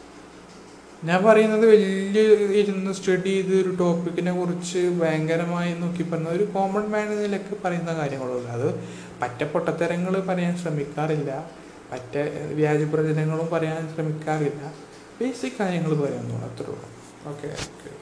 A: ഞാൻ പറയുന്നത് വലിയ ഇരുന്ന് സ്റ്റഡി ചെയ്ത് ഒരു ടോപ്പിക്കിനെ കുറിച്ച് ഭയങ്കരമായി നോക്കി പറഞ്ഞ ഒരു കോമൺ മാൻ എന്ന നിലയ്ക്ക് പറയുന്ന കാര്യങ്ങളുള്ളൂ അത് പറ്റ പൊട്ടത്തരങ്ങൾ പറയാൻ ശ്രമിക്കാറില്ല. പറ്റ വ്യാജപ്രചനങ്ങളും പറയാൻ ശ്രമിക്കാറില്ല. ബേസിക് കാര്യങ്ങൾ പറയുന്നു അത്രേ ഉള്ളൂ. Okay okay